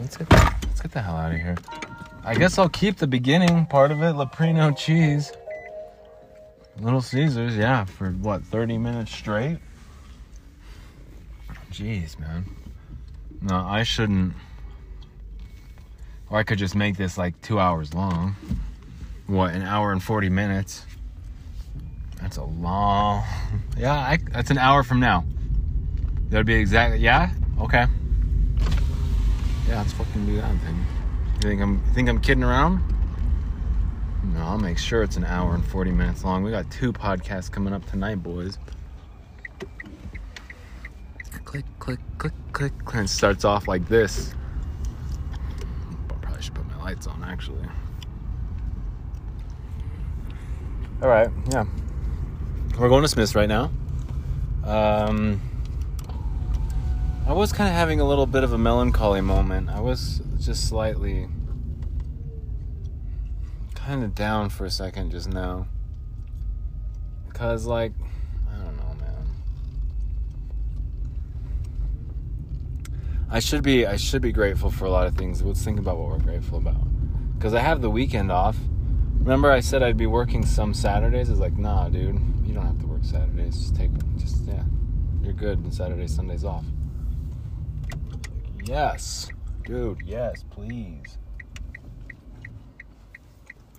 Let's get let's get the hell out of here. I guess I'll keep the beginning part of it, Leprino cheese. Little Caesars, yeah, for what, 30 minutes straight? Jeez, man. No, I shouldn't. Or I could just make this like two hours long. What, an hour and 40 minutes? That's a long. Yeah, I, that's an hour from now. That'd be exactly. Yeah? Okay. Yeah, let's fucking do that thing. You think I'm, think I'm kidding around? No, I'll make sure it's an hour and 40 minutes long. We got two podcasts coming up tonight, boys. Click, click, click, click, click. And it starts off like this. I probably should put my lights on, actually. All right, yeah. We're going to Smith's right now. Um, I was kind of having a little bit of a melancholy moment. I was just slightly kind of down for a second just now. Because, like, I don't know, man. I should be I should be grateful for a lot of things. Let's think about what we're grateful about. Because I have the weekend off. Remember I said I'd be working some Saturdays? It's like, nah, dude, you don't have to work Saturdays. Just take just yeah. You're good and Saturday, Sunday's off. Yes. Dude, yes, please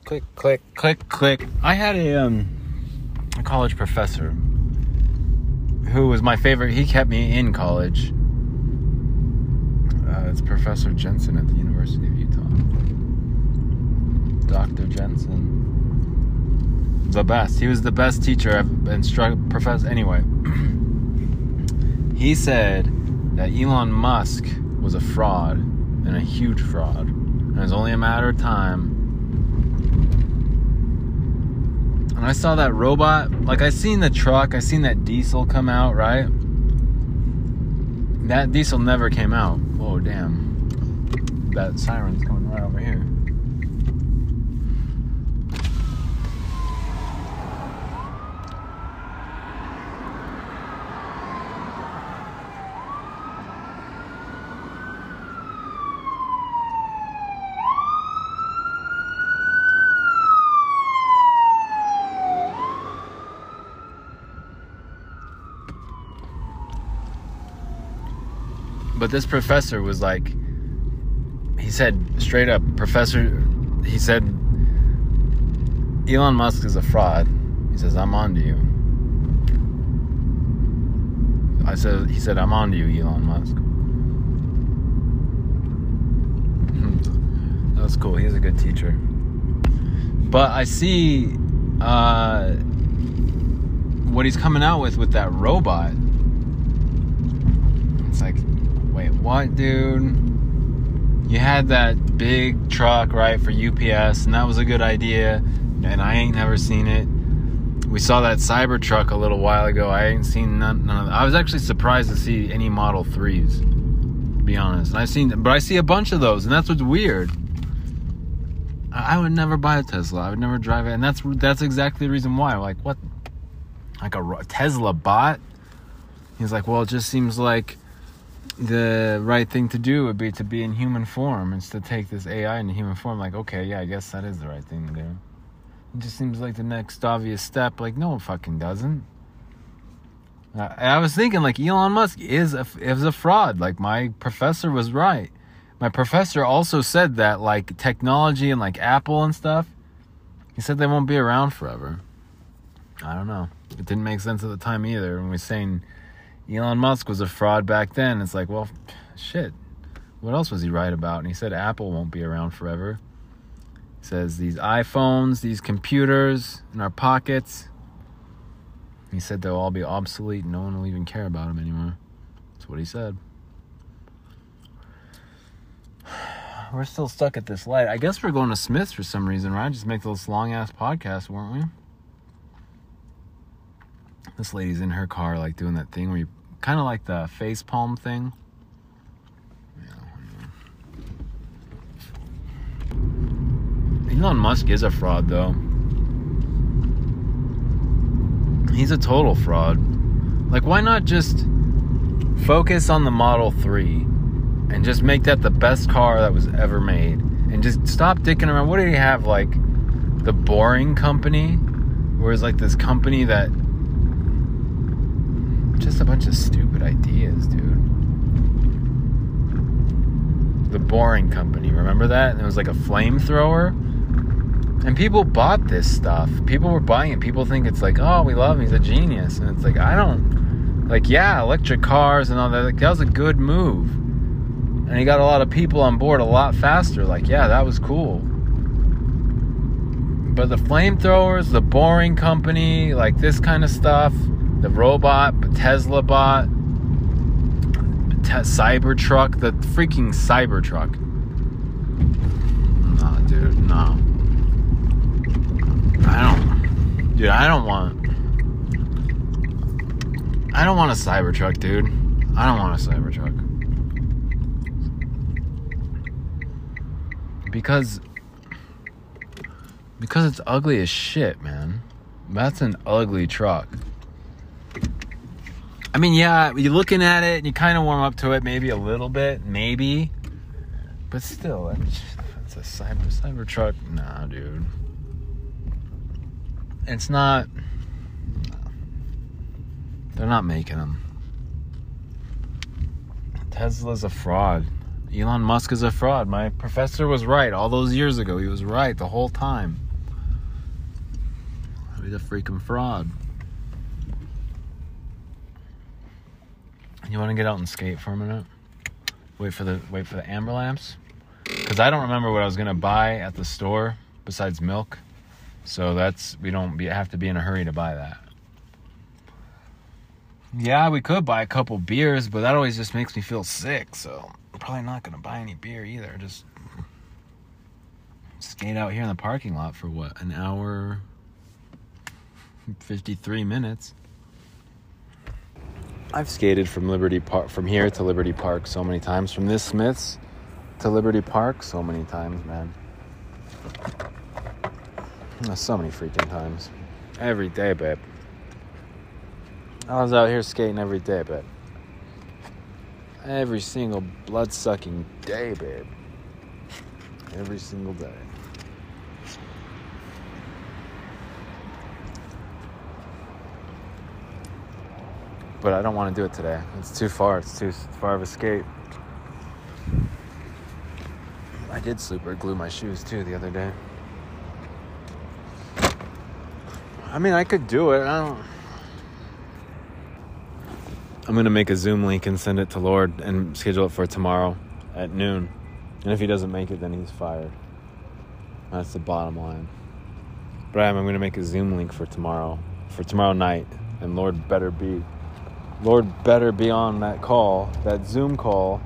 click, click, click, click. I had a um a college professor who was my favorite. He kept me in college. Uh, it's Professor Jensen at the University of Utah. Dr. Jensen. The best. He was the best teacher I've been struck Professor. Anyway, he said that Elon Musk was a fraud and a huge fraud. And it was only a matter of time when I saw that robot, like I seen the truck, I seen that diesel come out, right? That diesel never came out. Whoa, damn. That siren's coming right over here. But this professor was like, he said straight up, Professor, he said, Elon Musk is a fraud. He says, I'm on to you. I said, he said, I'm on to you, Elon Musk. that was cool. He's a good teacher. But I see uh, what he's coming out with with that robot. It's like, wait, what, dude? You had that big truck, right, for UPS, and that was a good idea, and I ain't never seen it. We saw that cyber truck a little while ago. I ain't seen none, none of that. I was actually surprised to see any Model 3s, to be honest. And I've seen, them, but I see a bunch of those, and that's what's weird. I would never buy a Tesla. I would never drive it, and that's that's exactly the reason why. Like what? Like a Tesla bot? He's like, well, it just seems like the right thing to do would be to be in human form instead to take this AI into human form. Like, okay, yeah, I guess that is the right thing to do. It just seems like the next obvious step. Like, no, it fucking doesn't. Uh, I was thinking like Elon Musk is a, is a fraud. Like my professor was right. My professor also said that like technology and like Apple and stuff, he said they won't be around forever. I don't know. It didn't make sense at the time either. When we are saying Elon Musk was a fraud back then, it's like, well, shit. What else was he right about? And he said Apple won't be around forever. He says these iPhones, these computers in our pockets. He said they'll all be obsolete. No one will even care about them anymore. That's what he said. We're still stuck at this light. I guess we're going to Smith's for some reason, right? Just make those long ass podcasts, weren't we? This lady's in her car, like doing that thing where you kind of like the face palm thing. Elon Musk is a fraud, though. He's a total fraud. Like, why not just focus on the Model 3 and just make that the best car that was ever made? And just stop dicking around. What did he have? Like, the Boring Company? Whereas, like, this company that just a bunch of stupid ideas, dude. The Boring Company, remember that? And it was like a flamethrower. And people bought this stuff. People were buying it. People think it's like, oh, we love him. He's a genius. And it's like, I don't. Like, yeah, electric cars and all that. Like, that was a good move. And he got a lot of people on board a lot faster. Like, yeah, that was cool. But the flamethrowers, the Boring Company, like this kind of stuff the robot, Tesla bot, te- Cybertruck, the freaking Cybertruck. Nah, dude, no. I don't, dude. I don't want. I don't want a Cybertruck, dude. I don't want a Cybertruck. Because because it's ugly as shit, man. That's an ugly truck. I mean, yeah, you're looking at it and you kind of warm up to it, maybe a little bit, maybe, but still, it's, a cyber cyber truck. Nah, dude, it's not. They're not making them. Tesla's a fraud. Elon Musk is a fraud. My professor was right all those years ago. He was right the whole time. He's a freaking fraud. You want to get out and skate for a minute? Wait for the wait for the amber lamps, because I don't remember what I was gonna buy at the store besides milk. So that's we don't be, have to be in a hurry to buy that. Yeah, we could buy a couple beers, but that always just makes me feel sick. So I'm probably not gonna buy any beer either. Just skate out here in the parking lot for what an hour, fifty three minutes. I've skated from Liberty Park, from here to Liberty Park so many times. From this Smiths to Liberty Park so many times, man. So many freaking times. Every day, babe. I was out here skating every day, babe. Every single blood sucking day, babe. Every single day. But I don't want to do it today. It's too far. It's too far of a skate. I did super glue my shoes too the other day. I mean, I could do it. I don't. I'm gonna make a Zoom link and send it to Lord and schedule it for tomorrow at noon. And if he doesn't make it, then he's fired. That's the bottom line. But I'm, I'm gonna make a Zoom link for tomorrow, for tomorrow night, and Lord better be Lord better be on that call, that Zoom call.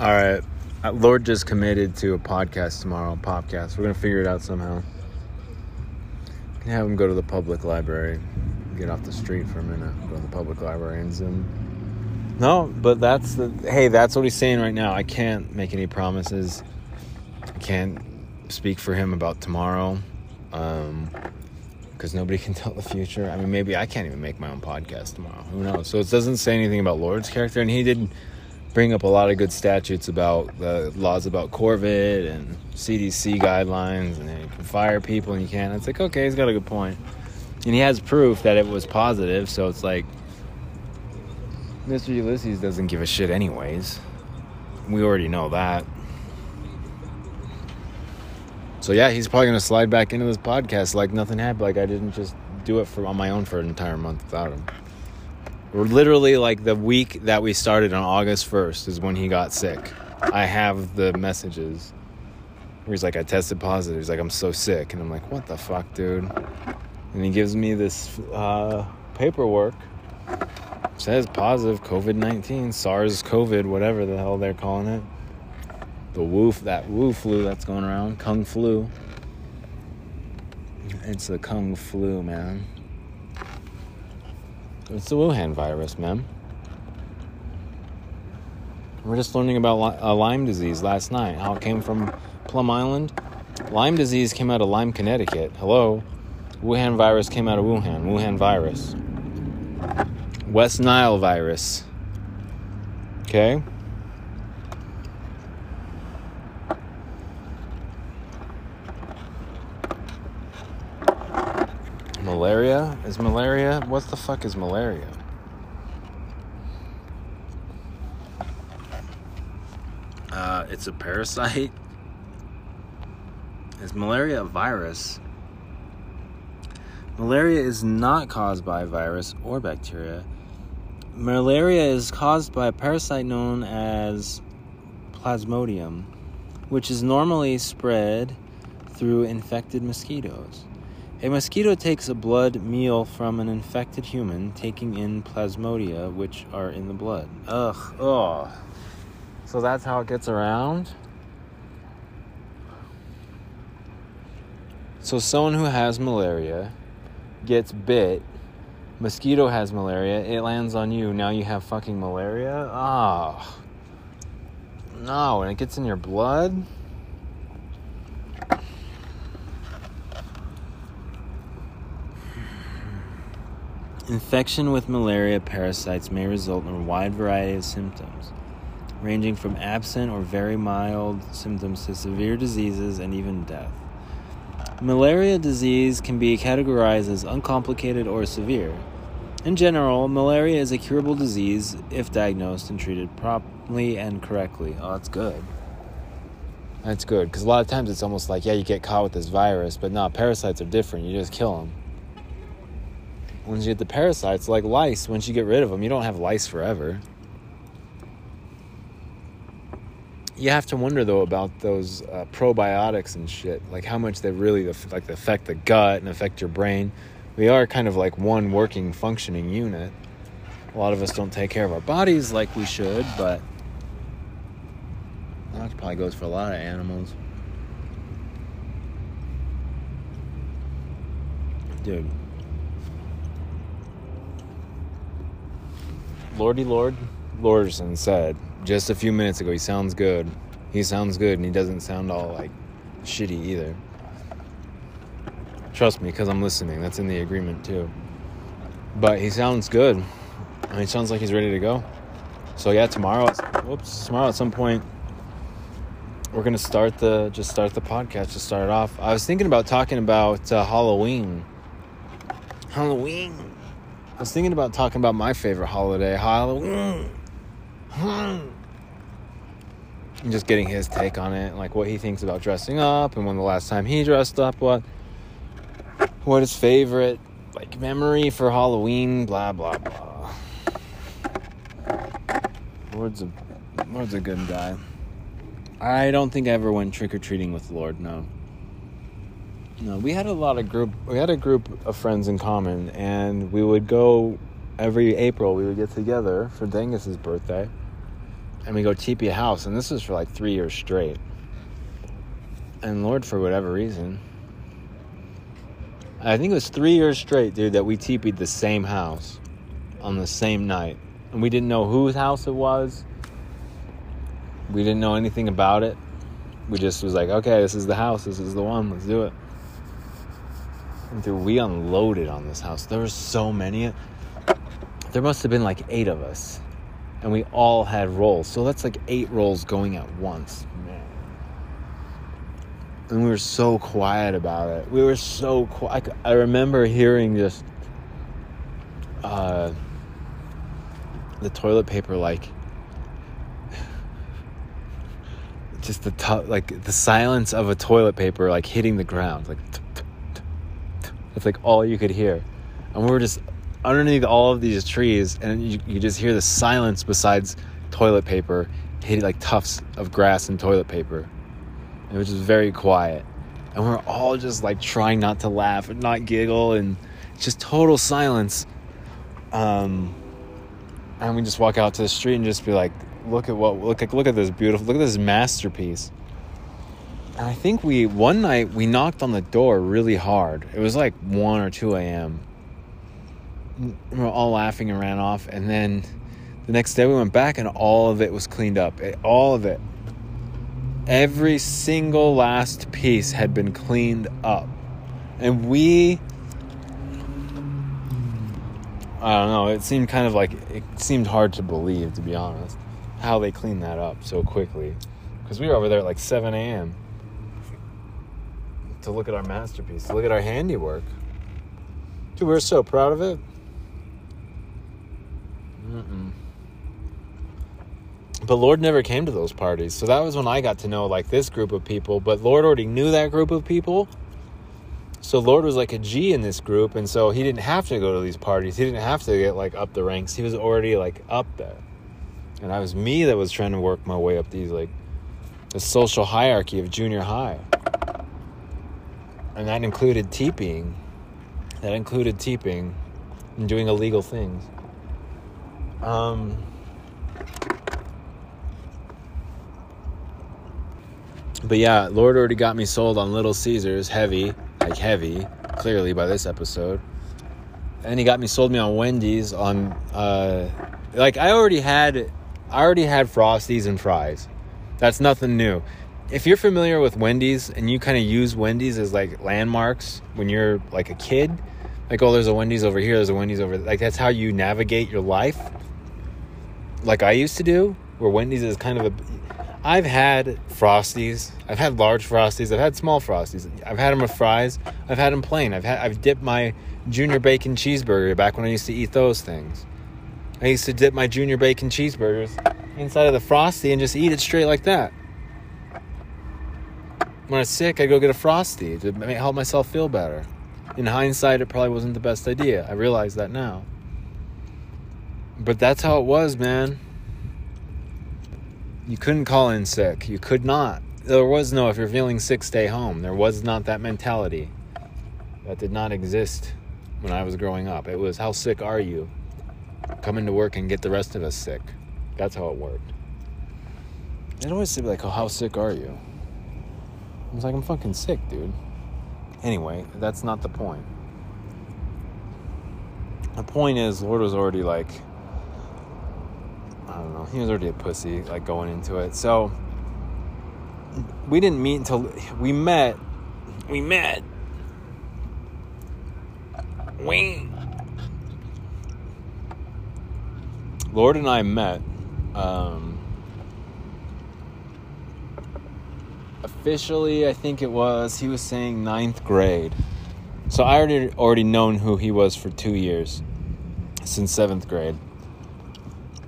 All right. Uh, Lord just committed to a podcast tomorrow, podcast. We're going to figure it out somehow. Can have him go to the public library. Get off the street for a minute. Go to the public library and zoom. No, but that's the. Hey, that's what he's saying right now. I can't make any promises. I can't speak for him about tomorrow. Um, because nobody can tell the future. I mean, maybe I can't even make my own podcast tomorrow. Who knows? So it doesn't say anything about Lord's character, and he did bring up a lot of good statutes about the laws about Corvid and CDC guidelines, and you can fire people and you can't. It's like okay, he's got a good point, and he has proof that it was positive. So it's like Mr. Ulysses doesn't give a shit anyways. We already know that. So yeah, he's probably gonna slide back into this podcast like nothing happened. Like I didn't just do it for on my own for an entire month without him. We're literally like the week that we started on August first is when he got sick. I have the messages where he's like, I tested positive. He's like, I'm so sick, and I'm like, what the fuck, dude? And he gives me this uh, paperwork. It says positive COVID nineteen, SARS COVID, whatever the hell they're calling it the Wu that Wu flu that's going around, Kung flu. It's the Kung flu, man. It's the Wuhan virus, man. We're just learning about uh, Lyme disease last night. How it came from Plum Island. Lyme disease came out of Lyme, Connecticut. Hello. Wuhan virus came out of Wuhan. Wuhan virus. West Nile virus. Okay. Malaria? Is malaria? What the fuck is malaria? Uh, it's a parasite. Is malaria a virus? Malaria is not caused by a virus or bacteria. Malaria is caused by a parasite known as Plasmodium, which is normally spread through infected mosquitoes. A mosquito takes a blood meal from an infected human, taking in plasmodia, which are in the blood. Ugh, ugh. So that's how it gets around? So someone who has malaria gets bit, mosquito has malaria, it lands on you, now you have fucking malaria? Ah. No, and it gets in your blood? Infection with malaria parasites may result in a wide variety of symptoms, ranging from absent or very mild symptoms to severe diseases and even death. Malaria disease can be categorized as uncomplicated or severe. In general, malaria is a curable disease if diagnosed and treated promptly and correctly. Oh, that's good. That's good because a lot of times it's almost like, yeah, you get caught with this virus, but no, parasites are different. You just kill them once you get the parasites, like lice, once you get rid of them, you don't have lice forever. You have to wonder though about those uh, probiotics and shit, like how much they really like affect the gut and affect your brain. We are kind of like one working, functioning unit. A lot of us don't take care of our bodies like we should, but that probably goes for a lot of animals. Dude. Lordy Lord Lorderson said just a few minutes ago, he sounds good. He sounds good, and he doesn't sound all like shitty either. Trust me, because I'm listening. That's in the agreement too. But he sounds good. I mean, he sounds like he's ready to go. So yeah, tomorrow. Whoops, tomorrow at some point, we're gonna start the just start the podcast. to start it off. I was thinking about talking about uh, Halloween. Halloween. I was thinking about talking about my favorite holiday, Halloween. And just getting his take on it, like what he thinks about dressing up and when the last time he dressed up, what what his favorite like memory for Halloween, blah blah blah. Lord's a Lord's a good guy. I don't think I ever went trick or treating with Lord, no. No, we had a lot of group. We had a group of friends in common, and we would go every April. We would get together for Dengus's birthday, and we go teepee a house. And this was for like three years straight. And Lord, for whatever reason, I think it was three years straight, dude, that we teepeed the same house on the same night. And we didn't know whose house it was. We didn't know anything about it. We just was like, okay, this is the house. This is the one. Let's do it. We unloaded on this house. There were so many. There must have been like eight of us. And we all had rolls. So that's like eight rolls going at once. Man. And we were so quiet about it. We were so quiet. I remember hearing just uh, the toilet paper like just the t- like the silence of a toilet paper like hitting the ground like that's like all you could hear. And we were just underneath all of these trees and you, you just hear the silence besides toilet paper hitting like tufts of grass and toilet paper. It was just very quiet. And we're all just like trying not to laugh and not giggle and just total silence. Um and we just walk out to the street and just be like look at what look at look at this beautiful look at this masterpiece. and i think we one night we knocked on the door really hard it was like 1 or 2 a.m we were all laughing and ran off and then the next day we went back and all of it was cleaned up it, all of it every single last piece had been cleaned up and we I don't know. It seemed kind of like it seemed hard to believe, to be honest, how they cleaned that up so quickly. Because we were over there at like 7 a.m. to look at our masterpiece, to look at our handiwork. Dude, we're so proud of it. Mm-mm. But Lord never came to those parties. So that was when I got to know like this group of people. But Lord already knew that group of people. So Lord was like a G in this group, and so he didn't have to go to these parties. He didn't have to get like up the ranks. He was already like up there. And I was me that was trying to work my way up these like the social hierarchy of junior high. And that included teeping. That included teeping and doing illegal things. Um But yeah, Lord already got me sold on Little Caesars, heavy, like heavy, clearly by this episode. And he got me sold me on Wendy's on uh like I already had I already had Frosties and fries. That's nothing new. If you're familiar with Wendy's and you kind of use Wendy's as like landmarks when you're like a kid, like oh there's a Wendy's over here, there's a Wendy's over there. like that's how you navigate your life. Like I used to do, where Wendy's is kind of a I've had frosties. I've had large frosties. I've had small frosties. I've had them with fries. I've had them plain. I've had I've dipped my junior bacon cheeseburger back when I used to eat those things. I used to dip my junior bacon cheeseburgers inside of the frosty and just eat it straight like that. When I was sick, I go get a frosty to help myself feel better. In hindsight, it probably wasn't the best idea. I realize that now. But that's how it was, man. You couldn't call in sick. You could not. There was no, if you're feeling sick, stay home. There was not that mentality. That did not exist when I was growing up. It was, how sick are you? Come into work and get the rest of us sick. That's how it worked. They'd always say, like, oh, how sick are you? I was like, I'm fucking sick, dude. Anyway, that's not the point. The point is, Lord was already like, I don't know. He was already a pussy, like going into it. So we didn't meet until we met. We met. We. Lord and I met. Um, officially, I think it was. He was saying ninth grade. So I already already known who he was for two years, since seventh grade.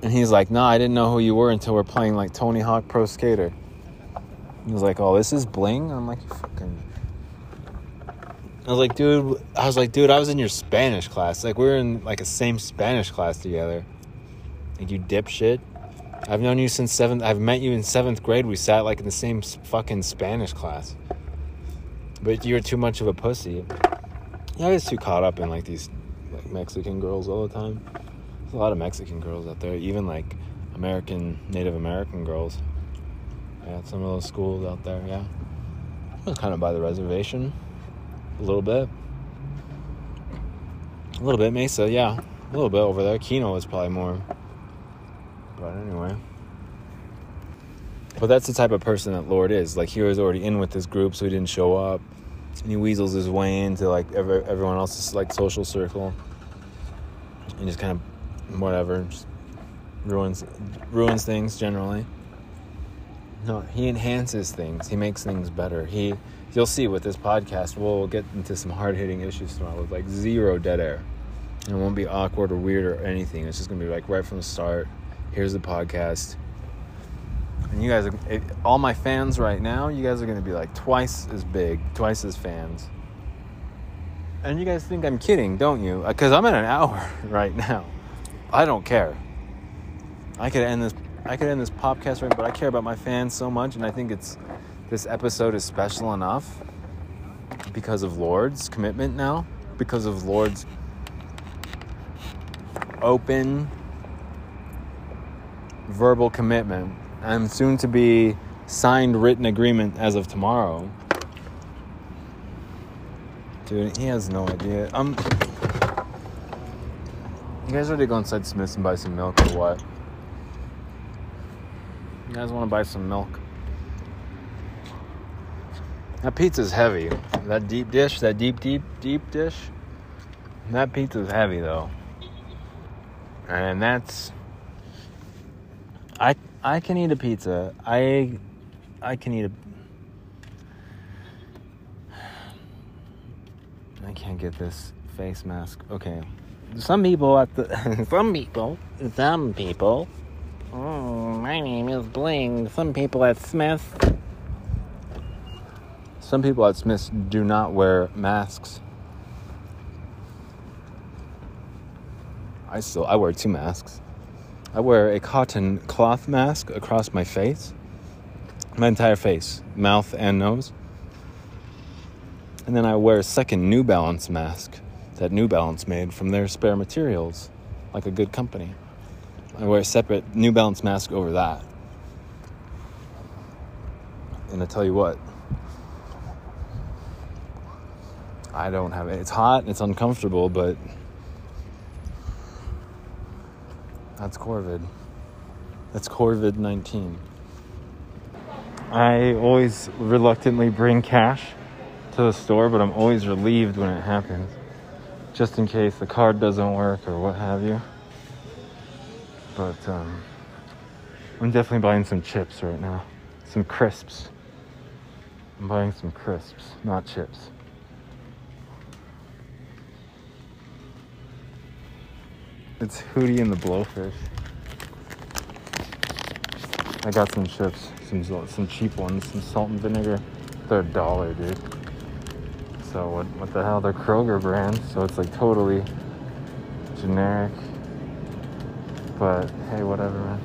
And he's like, "No, nah, I didn't know who you were until we're playing like Tony Hawk Pro Skater." He was like, "Oh, this is bling." I'm like, "Fucking." I was like, "Dude," I was like, "Dude, I was in your Spanish class. Like, we are in like a same Spanish class together." Like, you dipshit. I've known you since seventh. I've met you in seventh grade. We sat like in the same fucking Spanish class. But you were too much of a pussy. Yeah, I was too caught up in like these like Mexican girls all the time. There's a lot of Mexican girls out there, even like American, Native American girls. Yeah, some of those schools out there, yeah. I was kind of by the reservation, a little bit. A little bit Mesa, yeah, a little bit over there. Kino is probably more. But anyway. But that's the type of person that Lord is. Like he was already in with this group, so he didn't show up, and he weasels his way into like every, everyone else's like social circle, and just kind of whatever, just ruins ruins things generally. No, he enhances things. He makes things better. He, you'll see with this podcast, we'll get into some hard hitting issues tomorrow with like zero dead air. And it won't be awkward or weird or anything. It's just gonna be like right from the start. Here's the podcast. And you guys, are, all my fans right now, you guys are gonna be like twice as big, twice as fans. And you guys think I'm kidding, don't you? Uh, because I'm in an hour right now. I don't care. I could end this I could end this podcast right, but I care about my fans so much, and I think it's this episode is special enough because of Lord's commitment now, because of Lord's open verbal commitment, and soon to be signed written agreement as of tomorrow. Dude, he has no idea. Um, you guys ready to go inside Smith's and buy some milk or what? You guys want to buy some milk? That pizza's heavy. That deep dish, that deep, deep, deep dish. That pizza's heavy though. And that's I can eat a pizza. I I can eat a I can't get this face mask. Okay. Some people at the some people some people Oh, my name is Bling. Some people at Smith. Some people at Smith do not wear masks. I still I wear two masks. I wear a cotton cloth mask across my face, my entire face, mouth and nose. And then I wear a second New Balance mask that New Balance made from their spare materials, like a good company. I wear a separate New Balance mask over that. And I tell you what, I don't have it. It's hot, and it's uncomfortable, but that's Corvid. That's Corvid 19. I always reluctantly bring cash to the store, but I'm always relieved when it happens. Just in case the card doesn't work or what have you. But um, I'm definitely buying some chips right now. Some crisps. I'm buying some crisps, not chips. It's Hootie and the Blowfish. I got some chips, some some cheap ones, some salt and vinegar. They're a dollar, dude. So what what the hell? They're Kroger brand, so it's like totally generic. But hey, whatever, man.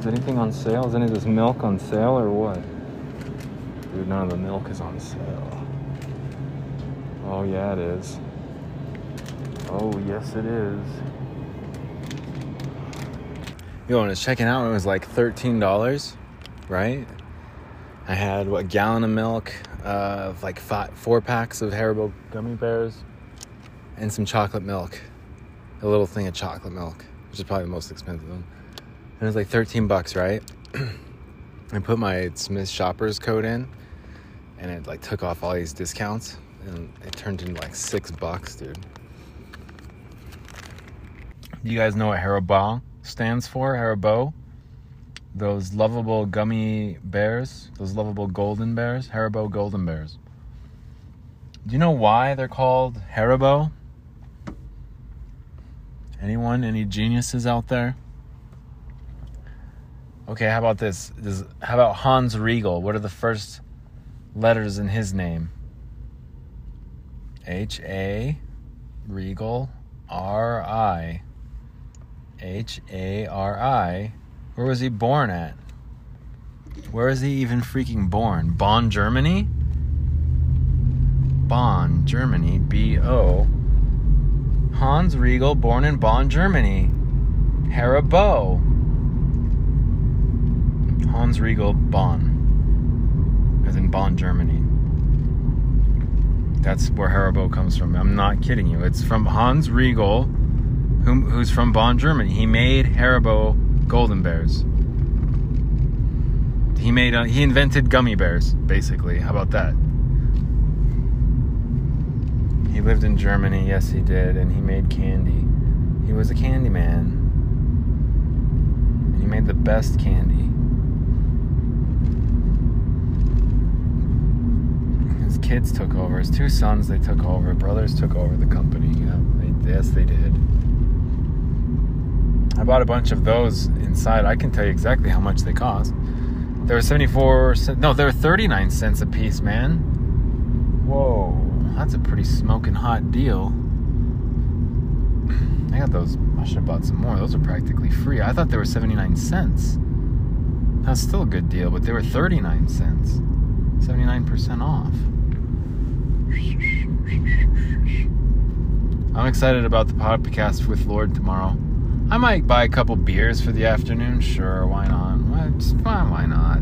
Is anything on sale? Is any of this milk on sale or what? Dude, none of the milk is on sale. Oh yeah, it is. Oh yes, it is. Yo, when I was checking out, it was like thirteen dollars, right? I had what, a gallon of milk, uh, like five, four packs of Haribo gummy bears, and some chocolate milk. A little thing of chocolate milk, which is probably the most expensive one. And it was like 13 bucks, right? I put my Smith Shoppers code in, and it like took off all these discounts, and it turned into like six bucks, dude. You guys know what Haribo stands for? Haribo? Those lovable gummy bears, those lovable golden bears, Haribo golden bears. Do you know why they're called Haribo? Anyone? Any geniuses out there? Okay, how about this? Does, how about Hans Riegel? What are the first letters in his name? H A Riegel R I. H A R I. Where was he born at? Where is he even freaking born? Bonn, Germany? Bonn, Germany. B O. Hans Riegel, born in Bonn, Germany. Haribo. Hans Riegel, Bonn. As in Bonn, Germany. That's where Haribo comes from. I'm not kidding you. It's from Hans Riegel, whom, who's from Bonn, Germany. He made Haribo Golden Bears. He made uh, he invented gummy bears, basically. How about that? He lived in Germany, yes he did, and he made candy. He was a candy man. And he made the best candy. His kids took over. His two sons they took over. Brothers took over the company. Yeah, they, yes they did. I bought a bunch of those inside. I can tell you exactly how much they cost. They were 74 cents. No, they were 39 cents a piece, man. Whoa, that's a pretty smoking hot deal. I got those. I should have bought some more. Those are practically free. I thought they were 79 cents. That's still a good deal, but they were 39 cents. 79% off. I'm excited about the podcast with Lord tomorrow. I might buy a couple beers for the afternoon. Sure, why not? Why, why not?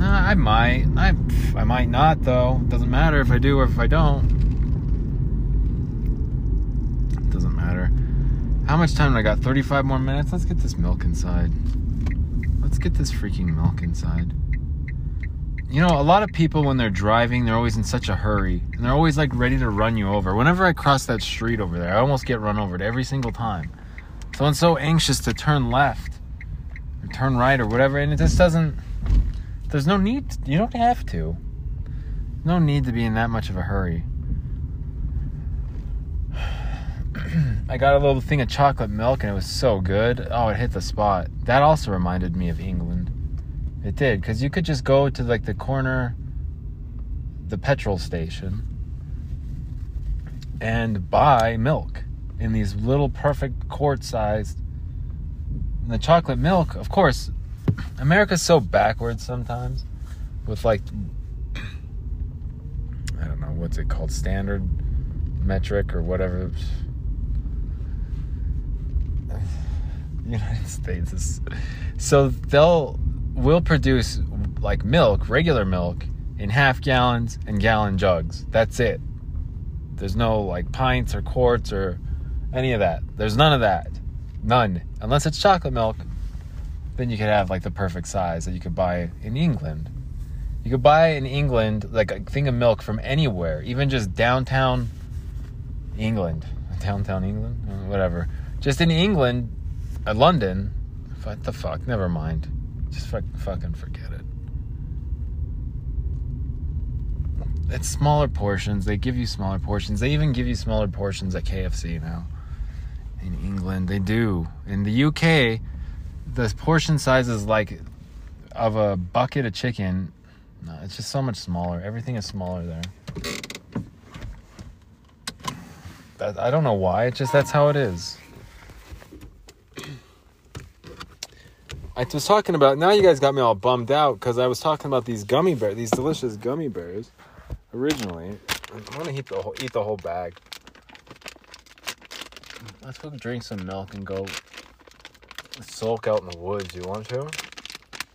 Nah, I might. I, I might not, though. Doesn't matter if I do or if I don't. Doesn't matter. How much time do I got? 35 more minutes? Let's get this milk inside. Let's get this freaking milk inside. You know, a lot of people when they're driving, they're always in such a hurry. And they're always like ready to run you over. Whenever I cross that street over there, I almost get run over every single time. Someone's so anxious to turn left or turn right or whatever, and it just doesn't. There's no need. You don't have to. No need to be in that much of a hurry. I got a little thing of chocolate milk and it was so good. Oh, it hit the spot. That also reminded me of England. It did, because you could just go to like the corner, the petrol station, and buy milk in these little perfect quart sized. The chocolate milk, of course, America's so backwards sometimes with like, I don't know, what's it called? Standard metric or whatever. United States is so they'll will produce like milk, regular milk, in half gallons and gallon jugs. That's it. There's no like pints or quarts or any of that. There's none of that. None. Unless it's chocolate milk, then you could have like the perfect size that you could buy in England. You could buy in England like a thing of milk from anywhere, even just downtown England. Downtown England? Whatever. Just in England, uh, London. What the fuck? Never mind. Just fuck, fucking forget it. It's smaller portions. They give you smaller portions. They even give you smaller portions at KFC now. In England, they do. In the UK, the portion size is like of a bucket of chicken. No, it's just so much smaller. Everything is smaller there. That, I don't know why. It's just that's how it is. I was talking about now. You guys got me all bummed out because I was talking about these gummy bears, these delicious gummy bears. Originally, I want to eat the whole eat the whole bag. Let's go drink some milk and go sulk out in the woods. You want to?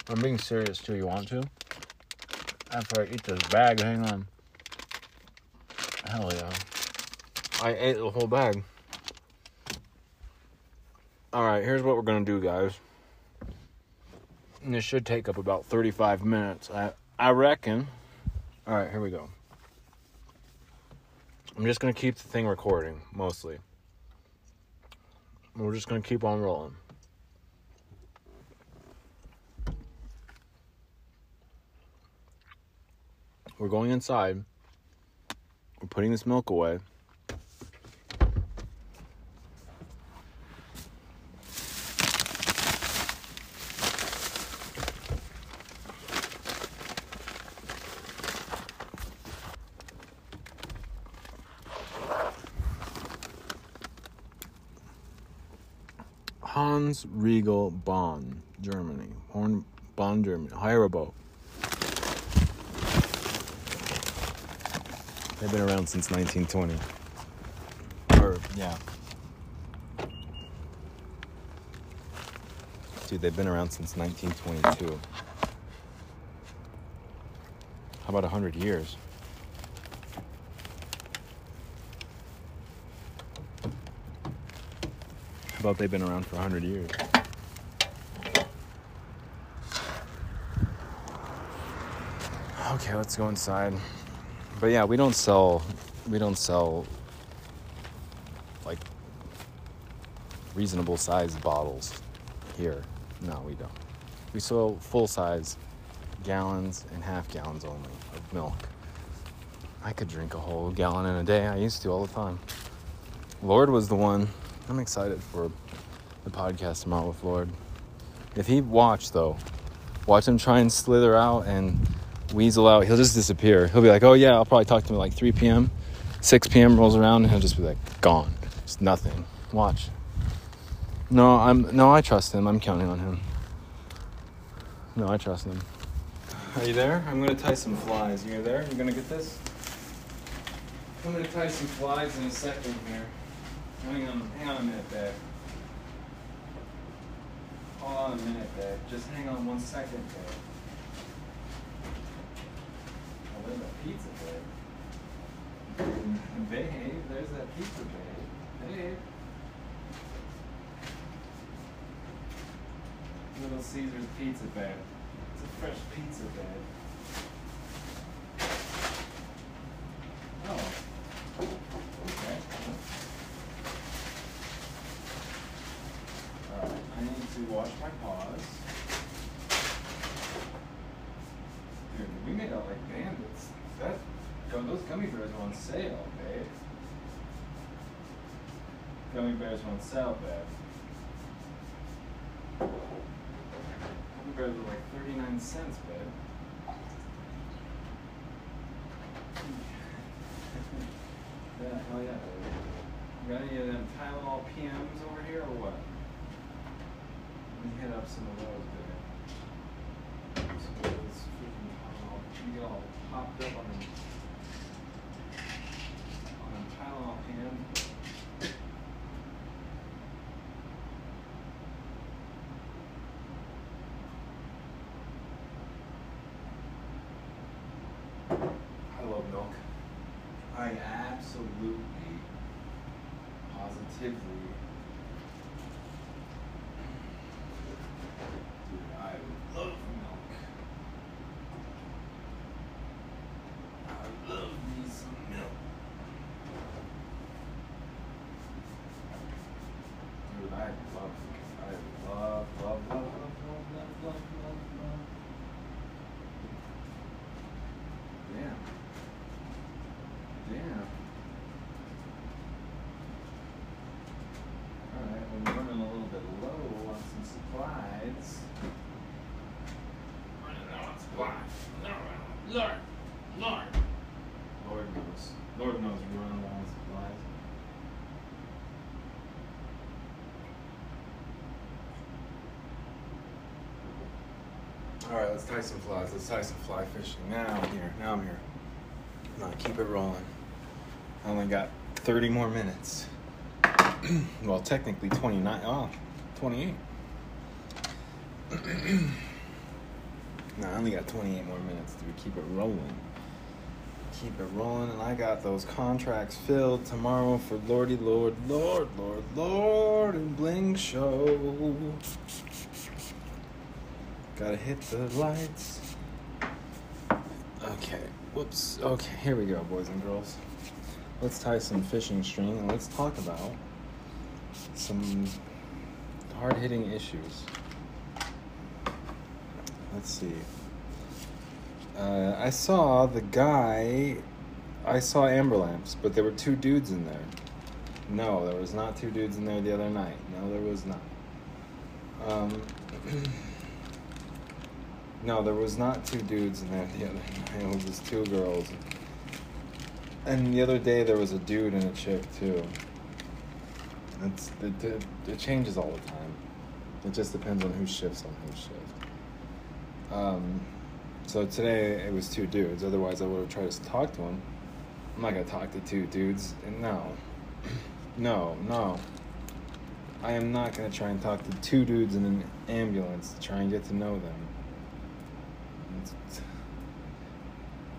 I'm being serious too. You want to? After I eat this bag, hang on. Hell yeah. I ate the whole bag. Alright, here's what we're gonna do, guys. And this should take up about 35 minutes. I, I reckon. Alright, here we go. I'm just gonna keep the thing recording, mostly. We're just gonna keep on rolling. We're going inside. We're putting this milk away. Riegel Bonn, Germany. Horn Bonn, Germany. Haribo. They've been around since 1920. Or, yeah. Dude, they've been around since 1922. How about 100 years? About they've been around for 100 years. Okay, let's go inside. But yeah, we don't sell we don't sell like reasonable sized bottles here. No, we don't. We sell full size gallons and half gallons only of milk. I could drink a whole gallon in a day. I used to all the time. Lord was the one. I'm excited for the podcast tomorrow with Lord. If he watched though, watch him try and slither out and weasel out, he'll just disappear. He'll be like, "Oh yeah, I'll probably talk to him at like 3 p.m." 6 p.m. rolls around and he'll just be like, "Gone. It's nothing." Watch. No, I'm no, I trust him. I'm counting on him. No, I trust him. Are you there? I'm gonna tie some flies. You there? You gonna get this? I'm gonna tie some flies in a second here. Hang on, hang on a minute, babe. Hold on a minute, babe. Just hang on one second, babe. Oh, there's that pizza, babe. Babe, there's that pizza, babe. Babe. Little Caesar's Pizza, babe. It's a fresh pizza, babe. Oh. Okay. Alright, I need to wash my paws. Dude, we made out like bandits. That, yo, those gummy bears are on sale, babe. Are on sale, babe. Gummy bears are like 39 cents, babe. yeah, hell yeah. You got any of them Tylenol PMs over here or what? Let me hit up some of those, gives Alright, let's tie some flies. Let's tie some fly fishing. Now I'm here. Now I'm here. Now keep it rolling. I only got 30 more minutes. well, technically 29. Oh, 28. no, I only got 28 more minutes to keep it rolling. Keep it rolling, and I got those contracts filled tomorrow for Lordy Lord, Lord, Lord, Lord, and Bling Show. Gotta hit the lights. Okay, whoops. Okay, here we go, boys and girls. Let's tie some fishing string and let's talk about some hard hitting issues. Let's see. Uh, I saw the guy. I saw amber lamps, but there were two dudes in there. No, there was not two dudes in there the other night. No, there was not. Um, no, there was not two dudes in there the other night. It was just two girls. And the other day there was a dude and a chick too. It's it, it, it changes all the time. It just depends on who shifts on who shift. Um, so today it was two dudes. Otherwise, I would have tried to talk to them. I'm not gonna talk to two dudes. And no, no, no. I am not gonna try and talk to two dudes in an ambulance to try and get to know them.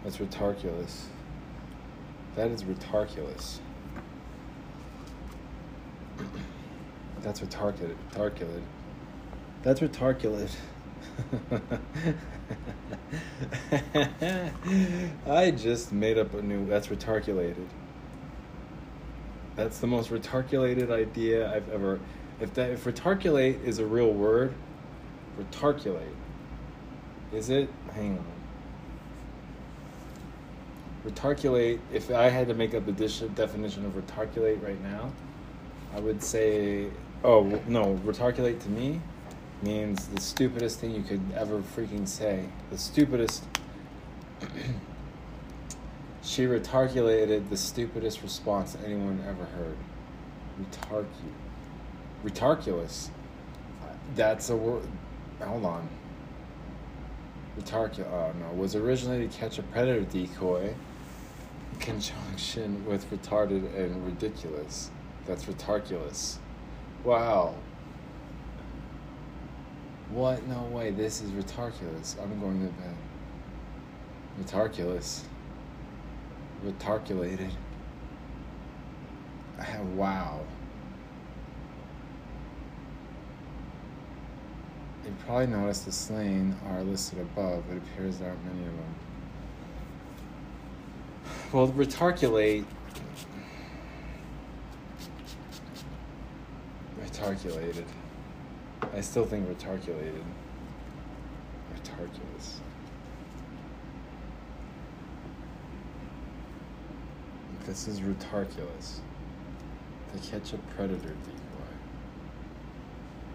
That's retarculous. That is retarculous. That's. Retarculate. That's retarculate. I just made up a new. That's retarculated. That's the most retarculated idea I've ever. If that if retarculate is a real word, retarculate. Is it? Hang on. Retarculate. If I had to make up the definition of retarculate right now, I would say. Oh no, retarculate to me means the stupidest thing you could ever freaking say. The stupidest. she retarculated the stupidest response anyone ever heard. Retarcu. Retarculous. That's a word. Hold on. Retarcu. Oh no. Was originally to catch a predator decoy. In conjunction with retarded and ridiculous. That's retarculous. Wow. What? No way. This is retarculous. I'm going to bed. Retarculous. Retarculated. I have wow. You probably noticed the slain are listed above. but It appears there aren't many of them. Well, retarculate. Retarculated. I still think retarculated. Retarculous. This is retarculous. To catch a predator decoy.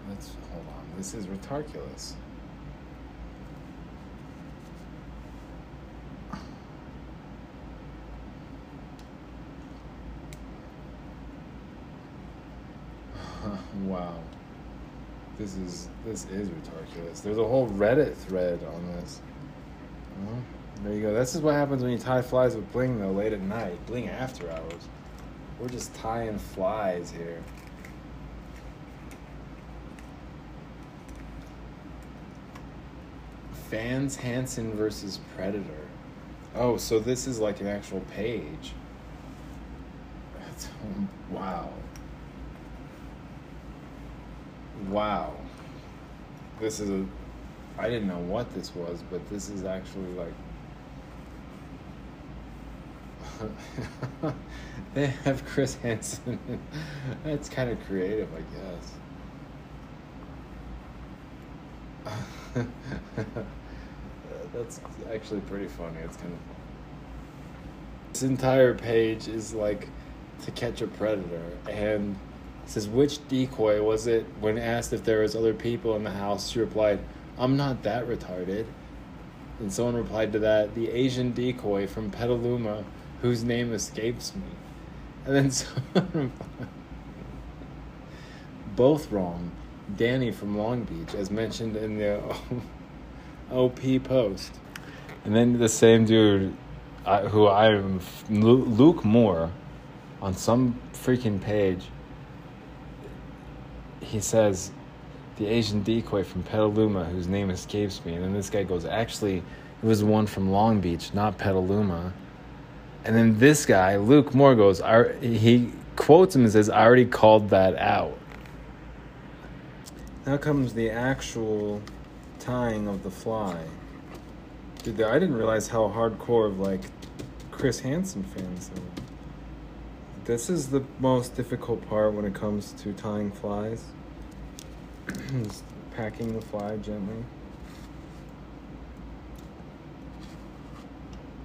Let's hold on. This is retarculous. wow. This is this is retarculous. There's a whole Reddit thread on this. Well, there you go. This is what happens when you tie flies with bling though late at night. Bling after hours. We're just tying flies here. Fans Hansen versus Predator. Oh, so this is like an actual page. That's, wow. Wow. This is a. I didn't know what this was, but this is actually like. they have Chris Hansen. That's kind of creative, I guess. That's actually pretty funny. It's kind of. This entire page is like to catch a predator, and says which decoy was it? When asked if there was other people in the house, she replied, "I'm not that retarded." And someone replied to that, "The Asian decoy from Petaluma, whose name escapes me." And then someone both wrong. Danny from Long Beach, as mentioned in the oh OP post. And then the same dude, I, who I'm Luke Moore, on some freaking page, he says, the Asian decoy from Petaluma, whose name escapes me. And then this guy goes, actually, it was one from Long Beach, not Petaluma. And then this guy, Luke Moore, goes, I, he quotes him and says, I already called that out. Now comes the actual tying of the fly. Dude, I didn't realize how hardcore of like Chris Hansen fans are. This is the most difficult part when it comes to tying flies. Packing the fly gently.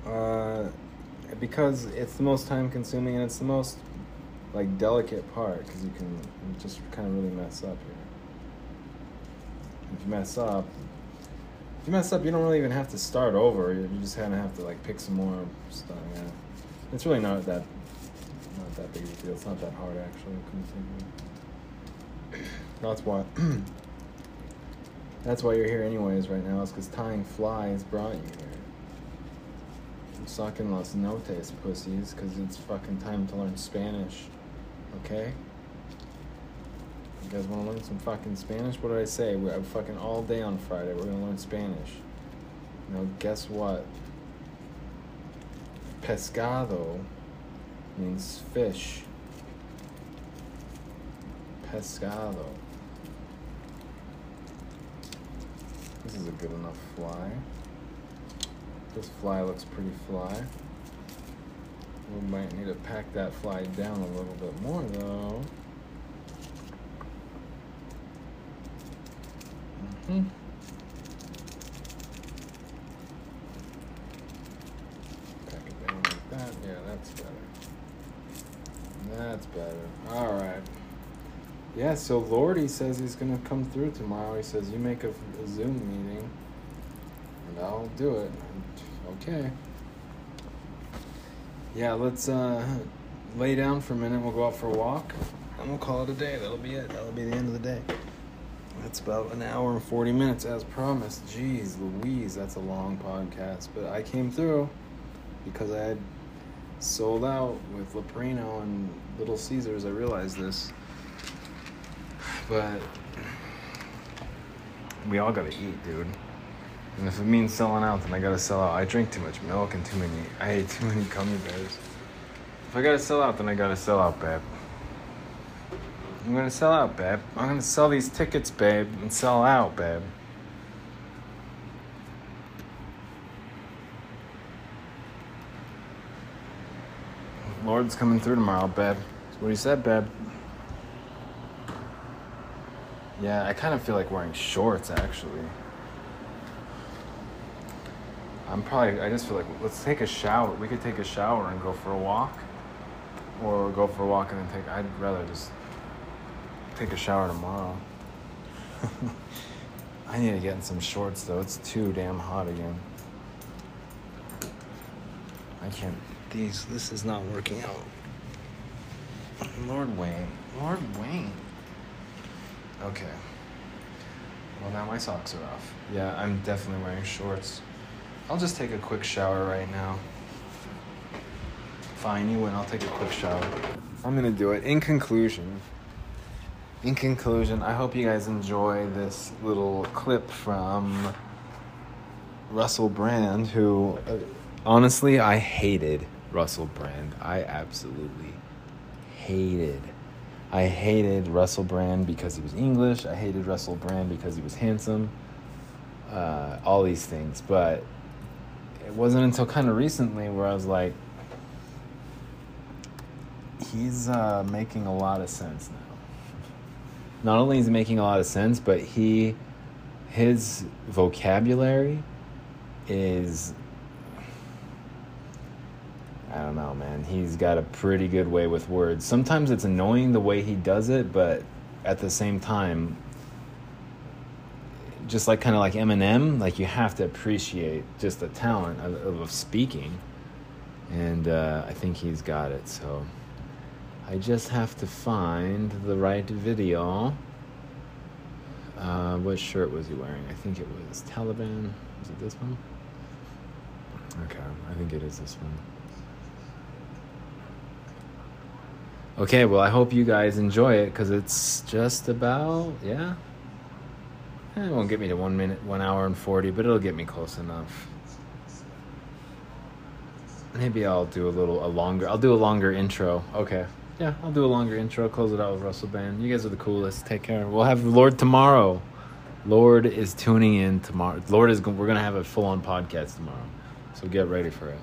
Uh, because it's the most time consuming and it's the most like delicate part because you can just kind of really mess up here. If you mess up, if you mess up, you don't really even have to start over. You just kind of have to like pick some more stuff. Yeah, it's really not that not that big of a deal. It's not that hard actually. That's why. That's why you're here anyways right now. Is because tying flies brought you here. I'm sucking los notes, pussies, because it's fucking time to learn Spanish. Okay? You guys want to learn some fucking Spanish? What did I say? We're uh, fucking all day on Friday. We're gonna learn Spanish. Now, guess what? Pescado means fish. pescado. This is a good enough fly. This fly looks pretty fly. We might need to pack that fly down a little bit more though. Hmm Pack it down like that. Yeah, that's better. That's better. All right. Yeah, so Lordy says he's gonna come through tomorrow. He says you make a, a Zoom meeting, and I'll do it. Okay. Yeah, let's uh, lay down for a minute. We'll go out for a walk, and we'll call it a day. That'll be it. That'll be the end of the day. That's about an hour and 40 minutes as promised. Jeez Louise, that's a long podcast. But I came through because I had sold out with Leprino and Little Caesars. I realized this. But we all gotta eat, dude. And if it means selling out, then I gotta sell out. I drink too much milk and too many. I ate too many gummy bears. If I gotta sell out, then I gotta sell out, babe. I'm gonna sell out, babe. I'm gonna sell these tickets, babe, and sell out, babe. Lord's coming through tomorrow, babe. That's what he said, babe. Yeah, I kind of feel like wearing shorts, actually. I'm probably, I just feel like, let's take a shower. We could take a shower and go for a walk. Or go for a walk and then take, I'd rather just take a shower tomorrow. I need to get in some shorts though. It's too damn hot again. I can't. These. This is not working out. Lord Wayne. Lord Wayne. Okay. Well, now my socks are off. Yeah, I'm definitely wearing shorts. I'll just take a quick shower right now. Fine, you win. I'll take a quick shower. I'm gonna do it. In conclusion, in conclusion, I hope you guys enjoy this little clip from Russell Brand, who uh, honestly, I hated Russell Brand. I absolutely hated. I hated Russell Brand because he was English. I hated Russell Brand because he was handsome. Uh, all these things. But it wasn't until kind of recently where I was like, he's uh, making a lot of sense now not only is he making a lot of sense, but he his vocabulary is I don't know, man. He's got a pretty good way with words. Sometimes it's annoying the way he does it, but at the same time just like kind of like Eminem, like you have to appreciate just the talent of, of speaking. And uh, I think he's got it. So I just have to find the right video. Uh, what shirt was he wearing? I think it was Taliban. Is it this one? Okay, I think it is this one. Okay, well, I hope you guys enjoy it because it's just about, yeah. Eh, It won't get me to one minute, one hour and 40, but it'll get me close enough. Maybe I'll do a little, a longer, I'll do a longer intro. Okay. Yeah, I'll do a longer intro. Close it out with Russell Brand. You guys are the coolest. Take care. We'll have Lord tomorrow. Lord is tuning in tomorrow. Lord is. We're gonna have a full-on podcast tomorrow, so get ready for it.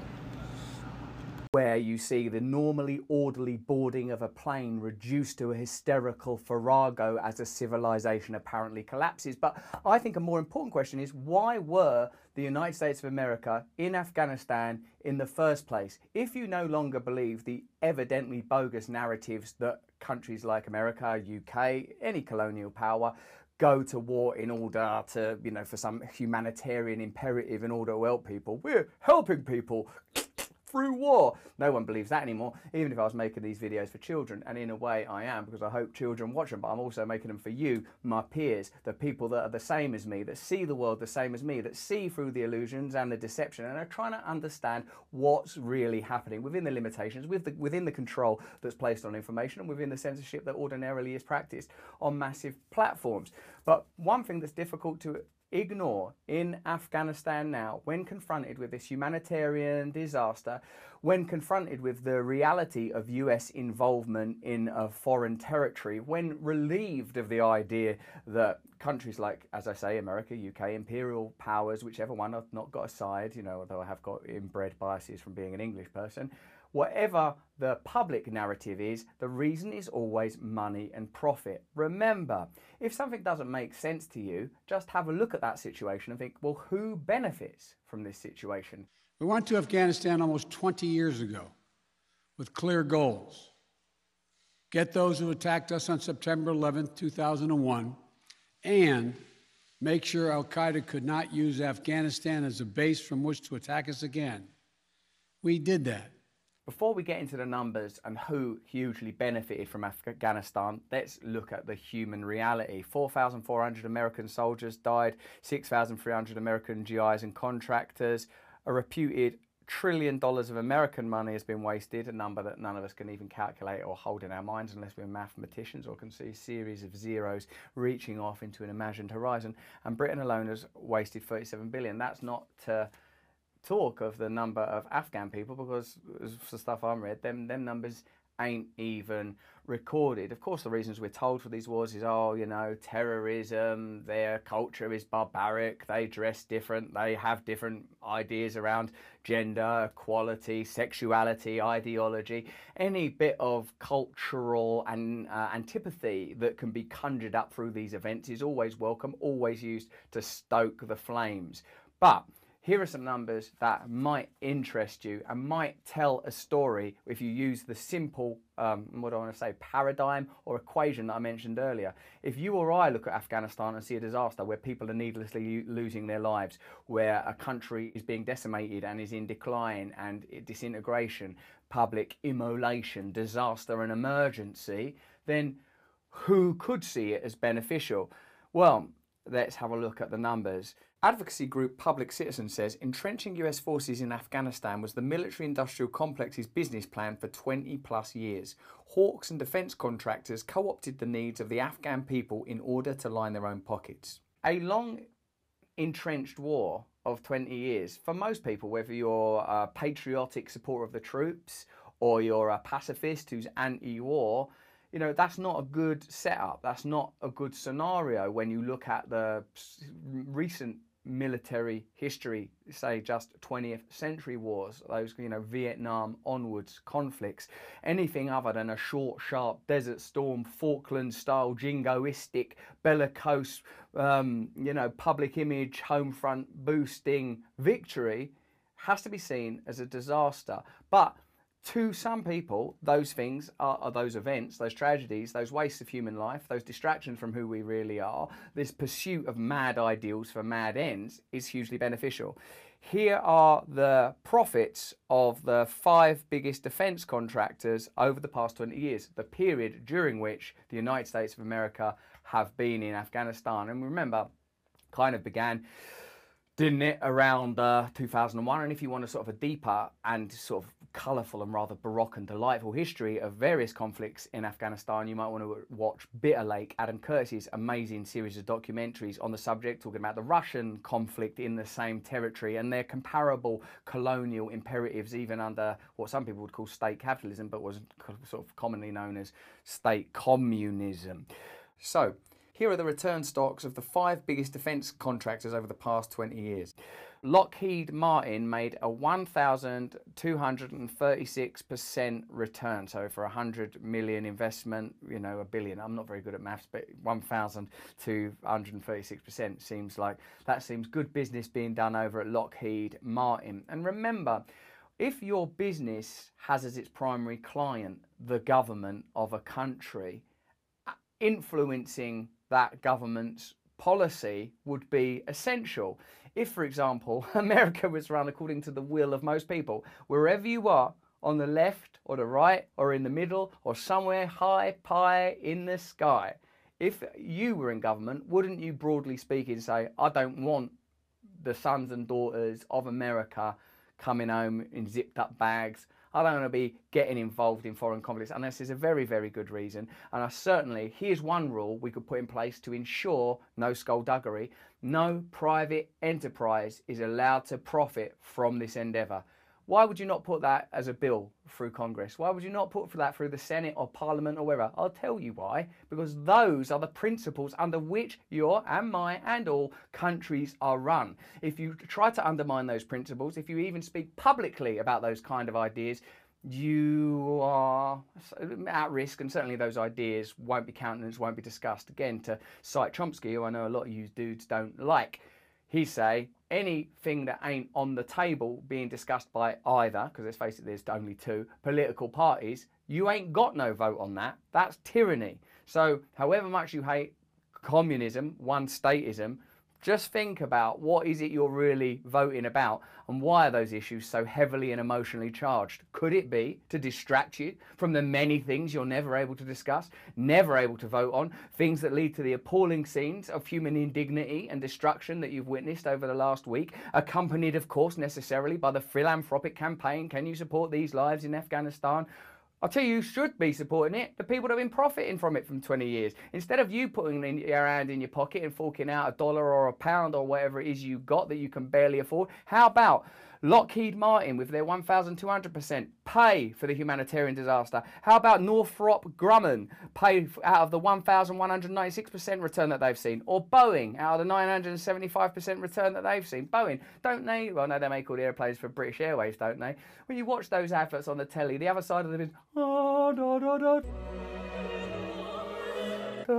where you see the normally orderly boarding of a plane reduced to a hysterical farrago as a civilization apparently collapses. But I think a more important question is why were the United States of America in Afghanistan in the first place? If you no longer believe the evidently bogus narratives that countries like America, UK, any colonial power, go to war in order to, you know, for some humanitarian imperative in order to help people. We're helping people through war. No one believes that anymore, even if I was making these videos for children. And in a way, I am, because I hope children watch them, but I'm also making them for you, my peers, the people that are the same as me, that see the world the same as me, that see through the illusions and the deception, and are trying to understand what's really happening within the limitations, with the, within the control that's placed on information, and within the censorship that ordinarily is practiced on massive platforms. But one thing that's difficult to ignore in Afghanistan now, when confronted with this humanitarian disaster, when confronted with the reality of US involvement in a foreign territory, when relieved of the idea that countries like, as I say, America, UK, imperial powers, whichever one, I've not got a side, you know, although I have got inbred biases from being an English person, Whatever the public narrative is, the reason is always money and profit. Remember, if something doesn't make sense to you, just have a look at that situation and think, well, who benefits from this situation? We went to Afghanistan almost 20 years ago with clear goals get those who attacked us on September 11, 2001, and make sure Al Qaeda could not use Afghanistan as a base from which to attack us again. We did that. Before we get into the numbers and who hugely benefited from Afghanistan, let's look at the human reality. 4,400 American soldiers died, 6,300 American GIs and contractors. A reputed trillion dollars of American money has been wasted, a number that none of us can even calculate or hold in our minds unless we're mathematicians or can see a series of zeros reaching off into an imagined horizon. And Britain alone has wasted 37 billion. That's not to talk of the number of Afghan people because the stuff I'm read, them them numbers ain't even recorded. Of course, the reasons we're told for these wars is, oh, you know, terrorism, their culture is barbaric, they dress different, they have different ideas around gender, equality, sexuality, ideology. Any bit of cultural and uh, antipathy that can be conjured up through these events is always welcome, always used to stoke the flames. But here are some numbers that might interest you and might tell a story if you use the simple, um, what do I want to say, paradigm or equation that I mentioned earlier. If you or I look at Afghanistan and see a disaster where people are needlessly losing their lives, where a country is being decimated and is in decline and disintegration, public immolation, disaster and emergency, then who could see it as beneficial? Well, let's have a look at the numbers. Advocacy group Public Citizen says entrenching US forces in Afghanistan was the military industrial complex's business plan for 20 plus years. Hawks and defence contractors co opted the needs of the Afghan people in order to line their own pockets. A long entrenched war of 20 years, for most people, whether you're a patriotic supporter of the troops or you're a pacifist who's anti war, you know that's not a good setup that's not a good scenario when you look at the recent military history, say just 20th century wars, those, you know, Vietnam onwards conflicts, anything other than a short, sharp Desert Storm, Falkland style, jingoistic, bellicose, um, you know, public image, home front boosting victory has to be seen as a disaster. But to some people, those things are, are, those events, those tragedies, those wastes of human life, those distractions from who we really are, this pursuit of mad ideals for mad ends is hugely beneficial. Here are the profits of the five biggest defense contractors over the past 20 years, the period during which the United States of America have been in Afghanistan. And remember, kind of began didn't it, around uh, 2001. And if you want a sort of a deeper and sort of colourful and rather baroque and delightful history of various conflicts in Afghanistan, you might want to watch Bitter Lake, Adam Curtis's amazing series of documentaries on the subject, talking about the Russian conflict in the same territory and their comparable colonial imperatives, even under what some people would call state capitalism, but was sort of commonly known as state communism. So, here are the return stocks of the five biggest defence contractors over the past 20 years. Lockheed Martin made a 1,236% return. So for a 100 million investment, you know, a billion. I'm not very good at maths, but 1,236% seems like that seems good business being done over at Lockheed Martin. And remember, if your business has as its primary client the government of a country, uh, influencing that government's policy would be essential. If, for example, America was run according to the will of most people, wherever you are, on the left or the right or in the middle or somewhere high pie in the sky, if you were in government, wouldn't you broadly speaking say, I don't want the sons and daughters of America coming home in zipped up bags. I don't want to be getting involved in foreign conflicts unless there's a very, very good reason. And I certainly, here's one rule we could put in place to ensure no skullduggery no private enterprise is allowed to profit from this endeavour. Why would you not put that as a bill through Congress? Why would you not put that through the Senate or Parliament or wherever? I'll tell you why. Because those are the principles under which your and my and all countries are run. If you try to undermine those principles, if you even speak publicly about those kind of ideas, you are at risk, and certainly those ideas won't be countenanced, won't be discussed. Again, to cite Chomsky, who I know a lot of you dudes don't like, he say anything that ain't on the table being discussed by either, because let's face it, there's only two political parties, you ain't got no vote on that. That's tyranny. So, however much you hate communism, one statism, just think about what is it you're really voting about and why are those issues so heavily and emotionally charged? Could it be to distract you from the many things you're never able to discuss, never able to vote on, things that lead to the appalling scenes of human indignity and destruction that you've witnessed over the last week, accompanied, of course, necessarily by the philanthropic campaign Can you support these lives in Afghanistan? I'll tell you who should be supporting it, the people that have been profiting from it for 20 years. Instead of you putting your hand in your pocket and forking out a dollar or a pound or whatever it is you got that you can barely afford, how about Lockheed Martin with their 1,200% pay for the humanitarian disaster? How about Northrop Grumman pay out of the 1,196% return that they've seen? Or Boeing out of the 975% return that they've seen? Boeing, don't they? Well, no, they make all the airplanes for British Airways, don't they? When you watch those adverts on the telly, the other side of them is, oh, da, da, da.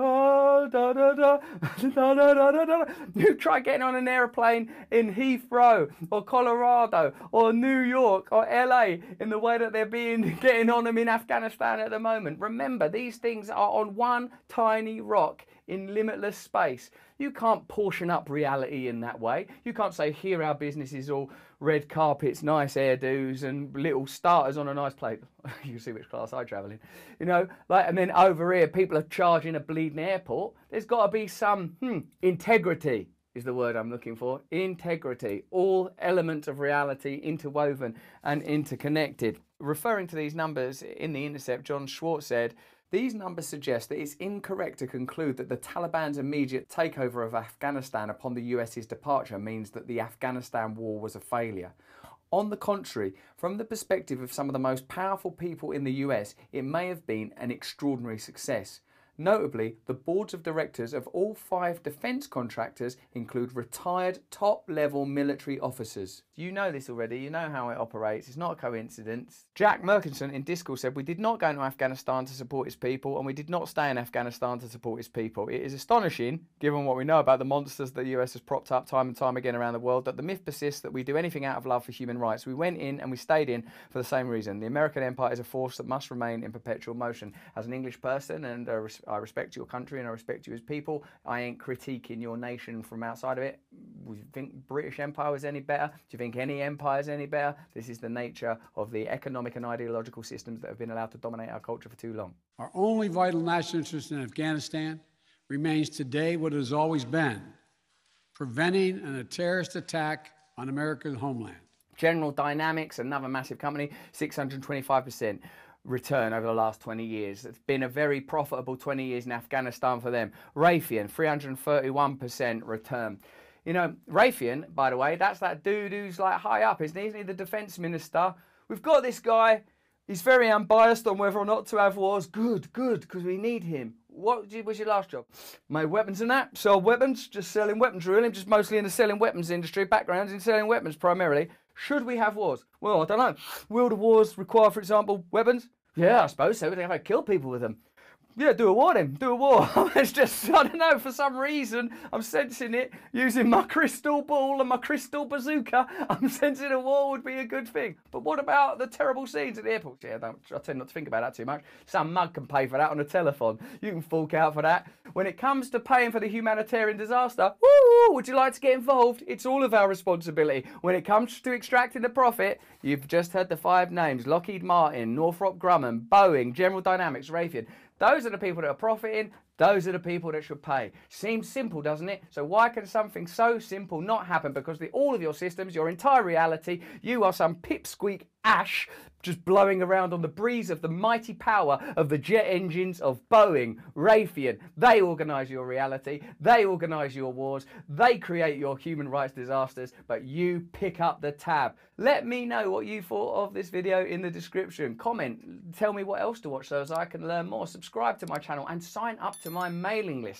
You try getting on an airplane in Heathrow or Colorado or New York or LA in the way that they're being getting on them in Afghanistan at the moment. Remember, these things are on one tiny rock in limitless space. You can't portion up reality in that way. You can't say, here our business is all red carpets, nice hairdos, and little starters on a nice plate. you see which class I travel in. You know, like, and then over here, people are charging a bleeding airport. There's got to be some hmm, integrity is the word I'm looking for. Integrity. All elements of reality interwoven and interconnected. Referring to these numbers in The Intercept, Jon Schwarz said, these numbers suggest that it's incorrect to conclude that the Taliban's immediate takeover of Afghanistan upon the US's departure means that the Afghanistan war was a failure. On the contrary, from the perspective of some of the most powerful people in the US, it may have been an extraordinary success. Notably, the boards of directors of all five defence contractors include retired top level military officers. You know this already, you know how it operates, it's not a coincidence. Jack Mirkinson in Discourse said, We did not go into Afghanistan to support its people, and we did not stay in Afghanistan to support its people. It is astonishing, given what we know about the monsters that the US has propped up time and time again around the world, that the myth persists that we do anything out of love for human rights. We went in and we stayed in for the same reason. The American empire is a force that must remain in perpetual motion. As an English person and a I respect your country and I respect you as people. I ain't critiquing your nation from outside of it. Do you think British Empire was any better? Do you think any empire is any better? This is the nature of the economic and ideological systems that have been allowed to dominate our culture for too long. Our only vital national interest in Afghanistan remains today what it has always been preventing a terrorist attack on America's homeland. General Dynamics, another massive company, 625% return over the last 20 years. It's been a very profitable 20 years in Afghanistan for them. Raytheon, 331% return. You know, Raytheon, by the way, that's that dude who's like high up, isn't he? Isn't he the defense minister? We've got this guy. He's very unbiased on whether or not to have wars. Good, good, because we need him. What was your last job? Made weapons and that. Sold weapons, just selling weapons really. Just mostly in the selling weapons industry. Backgrounds in selling weapons primarily. Should we have wars? Well, I don't know. Will the wars require, for example, weapons? Yeah, I suppose so. They have to kill people with them. Yeah, do a war then. Do a war. it's just, I don't know, for some reason, I'm sensing it using my crystal ball and my crystal bazooka. I'm sensing a war would be a good thing. But what about the terrible scenes at the airport? Yeah, I, tend not to think about that too much. Some mug can pay for that on a telephone. You can fork out for that. When it comes to paying for the humanitarian disaster, woo, would you like to get involved? It's all of our responsibility. When it comes to extracting the profit, you've just heard the five names Lockheed Martin, Northrop Grumman, Boeing, General Dynamics, Raytheon. Those are the people that are profiting. Those are the people that should pay. Seems simple, doesn't it? So why can something so simple not happen? Because the, all of your systems, your entire reality, you are some pipsqueak ash just blowing around on the breeze of the mighty power of the jet engines of Boeing, Raytheon. They organize your reality, they organize your wars, they create your human rights disasters, but you pick up the tab. Let me know what you thought of this video in the description. Comment, tell me what else to watch so as I can learn more. Subscribe to my channel and sign up to my mailing list.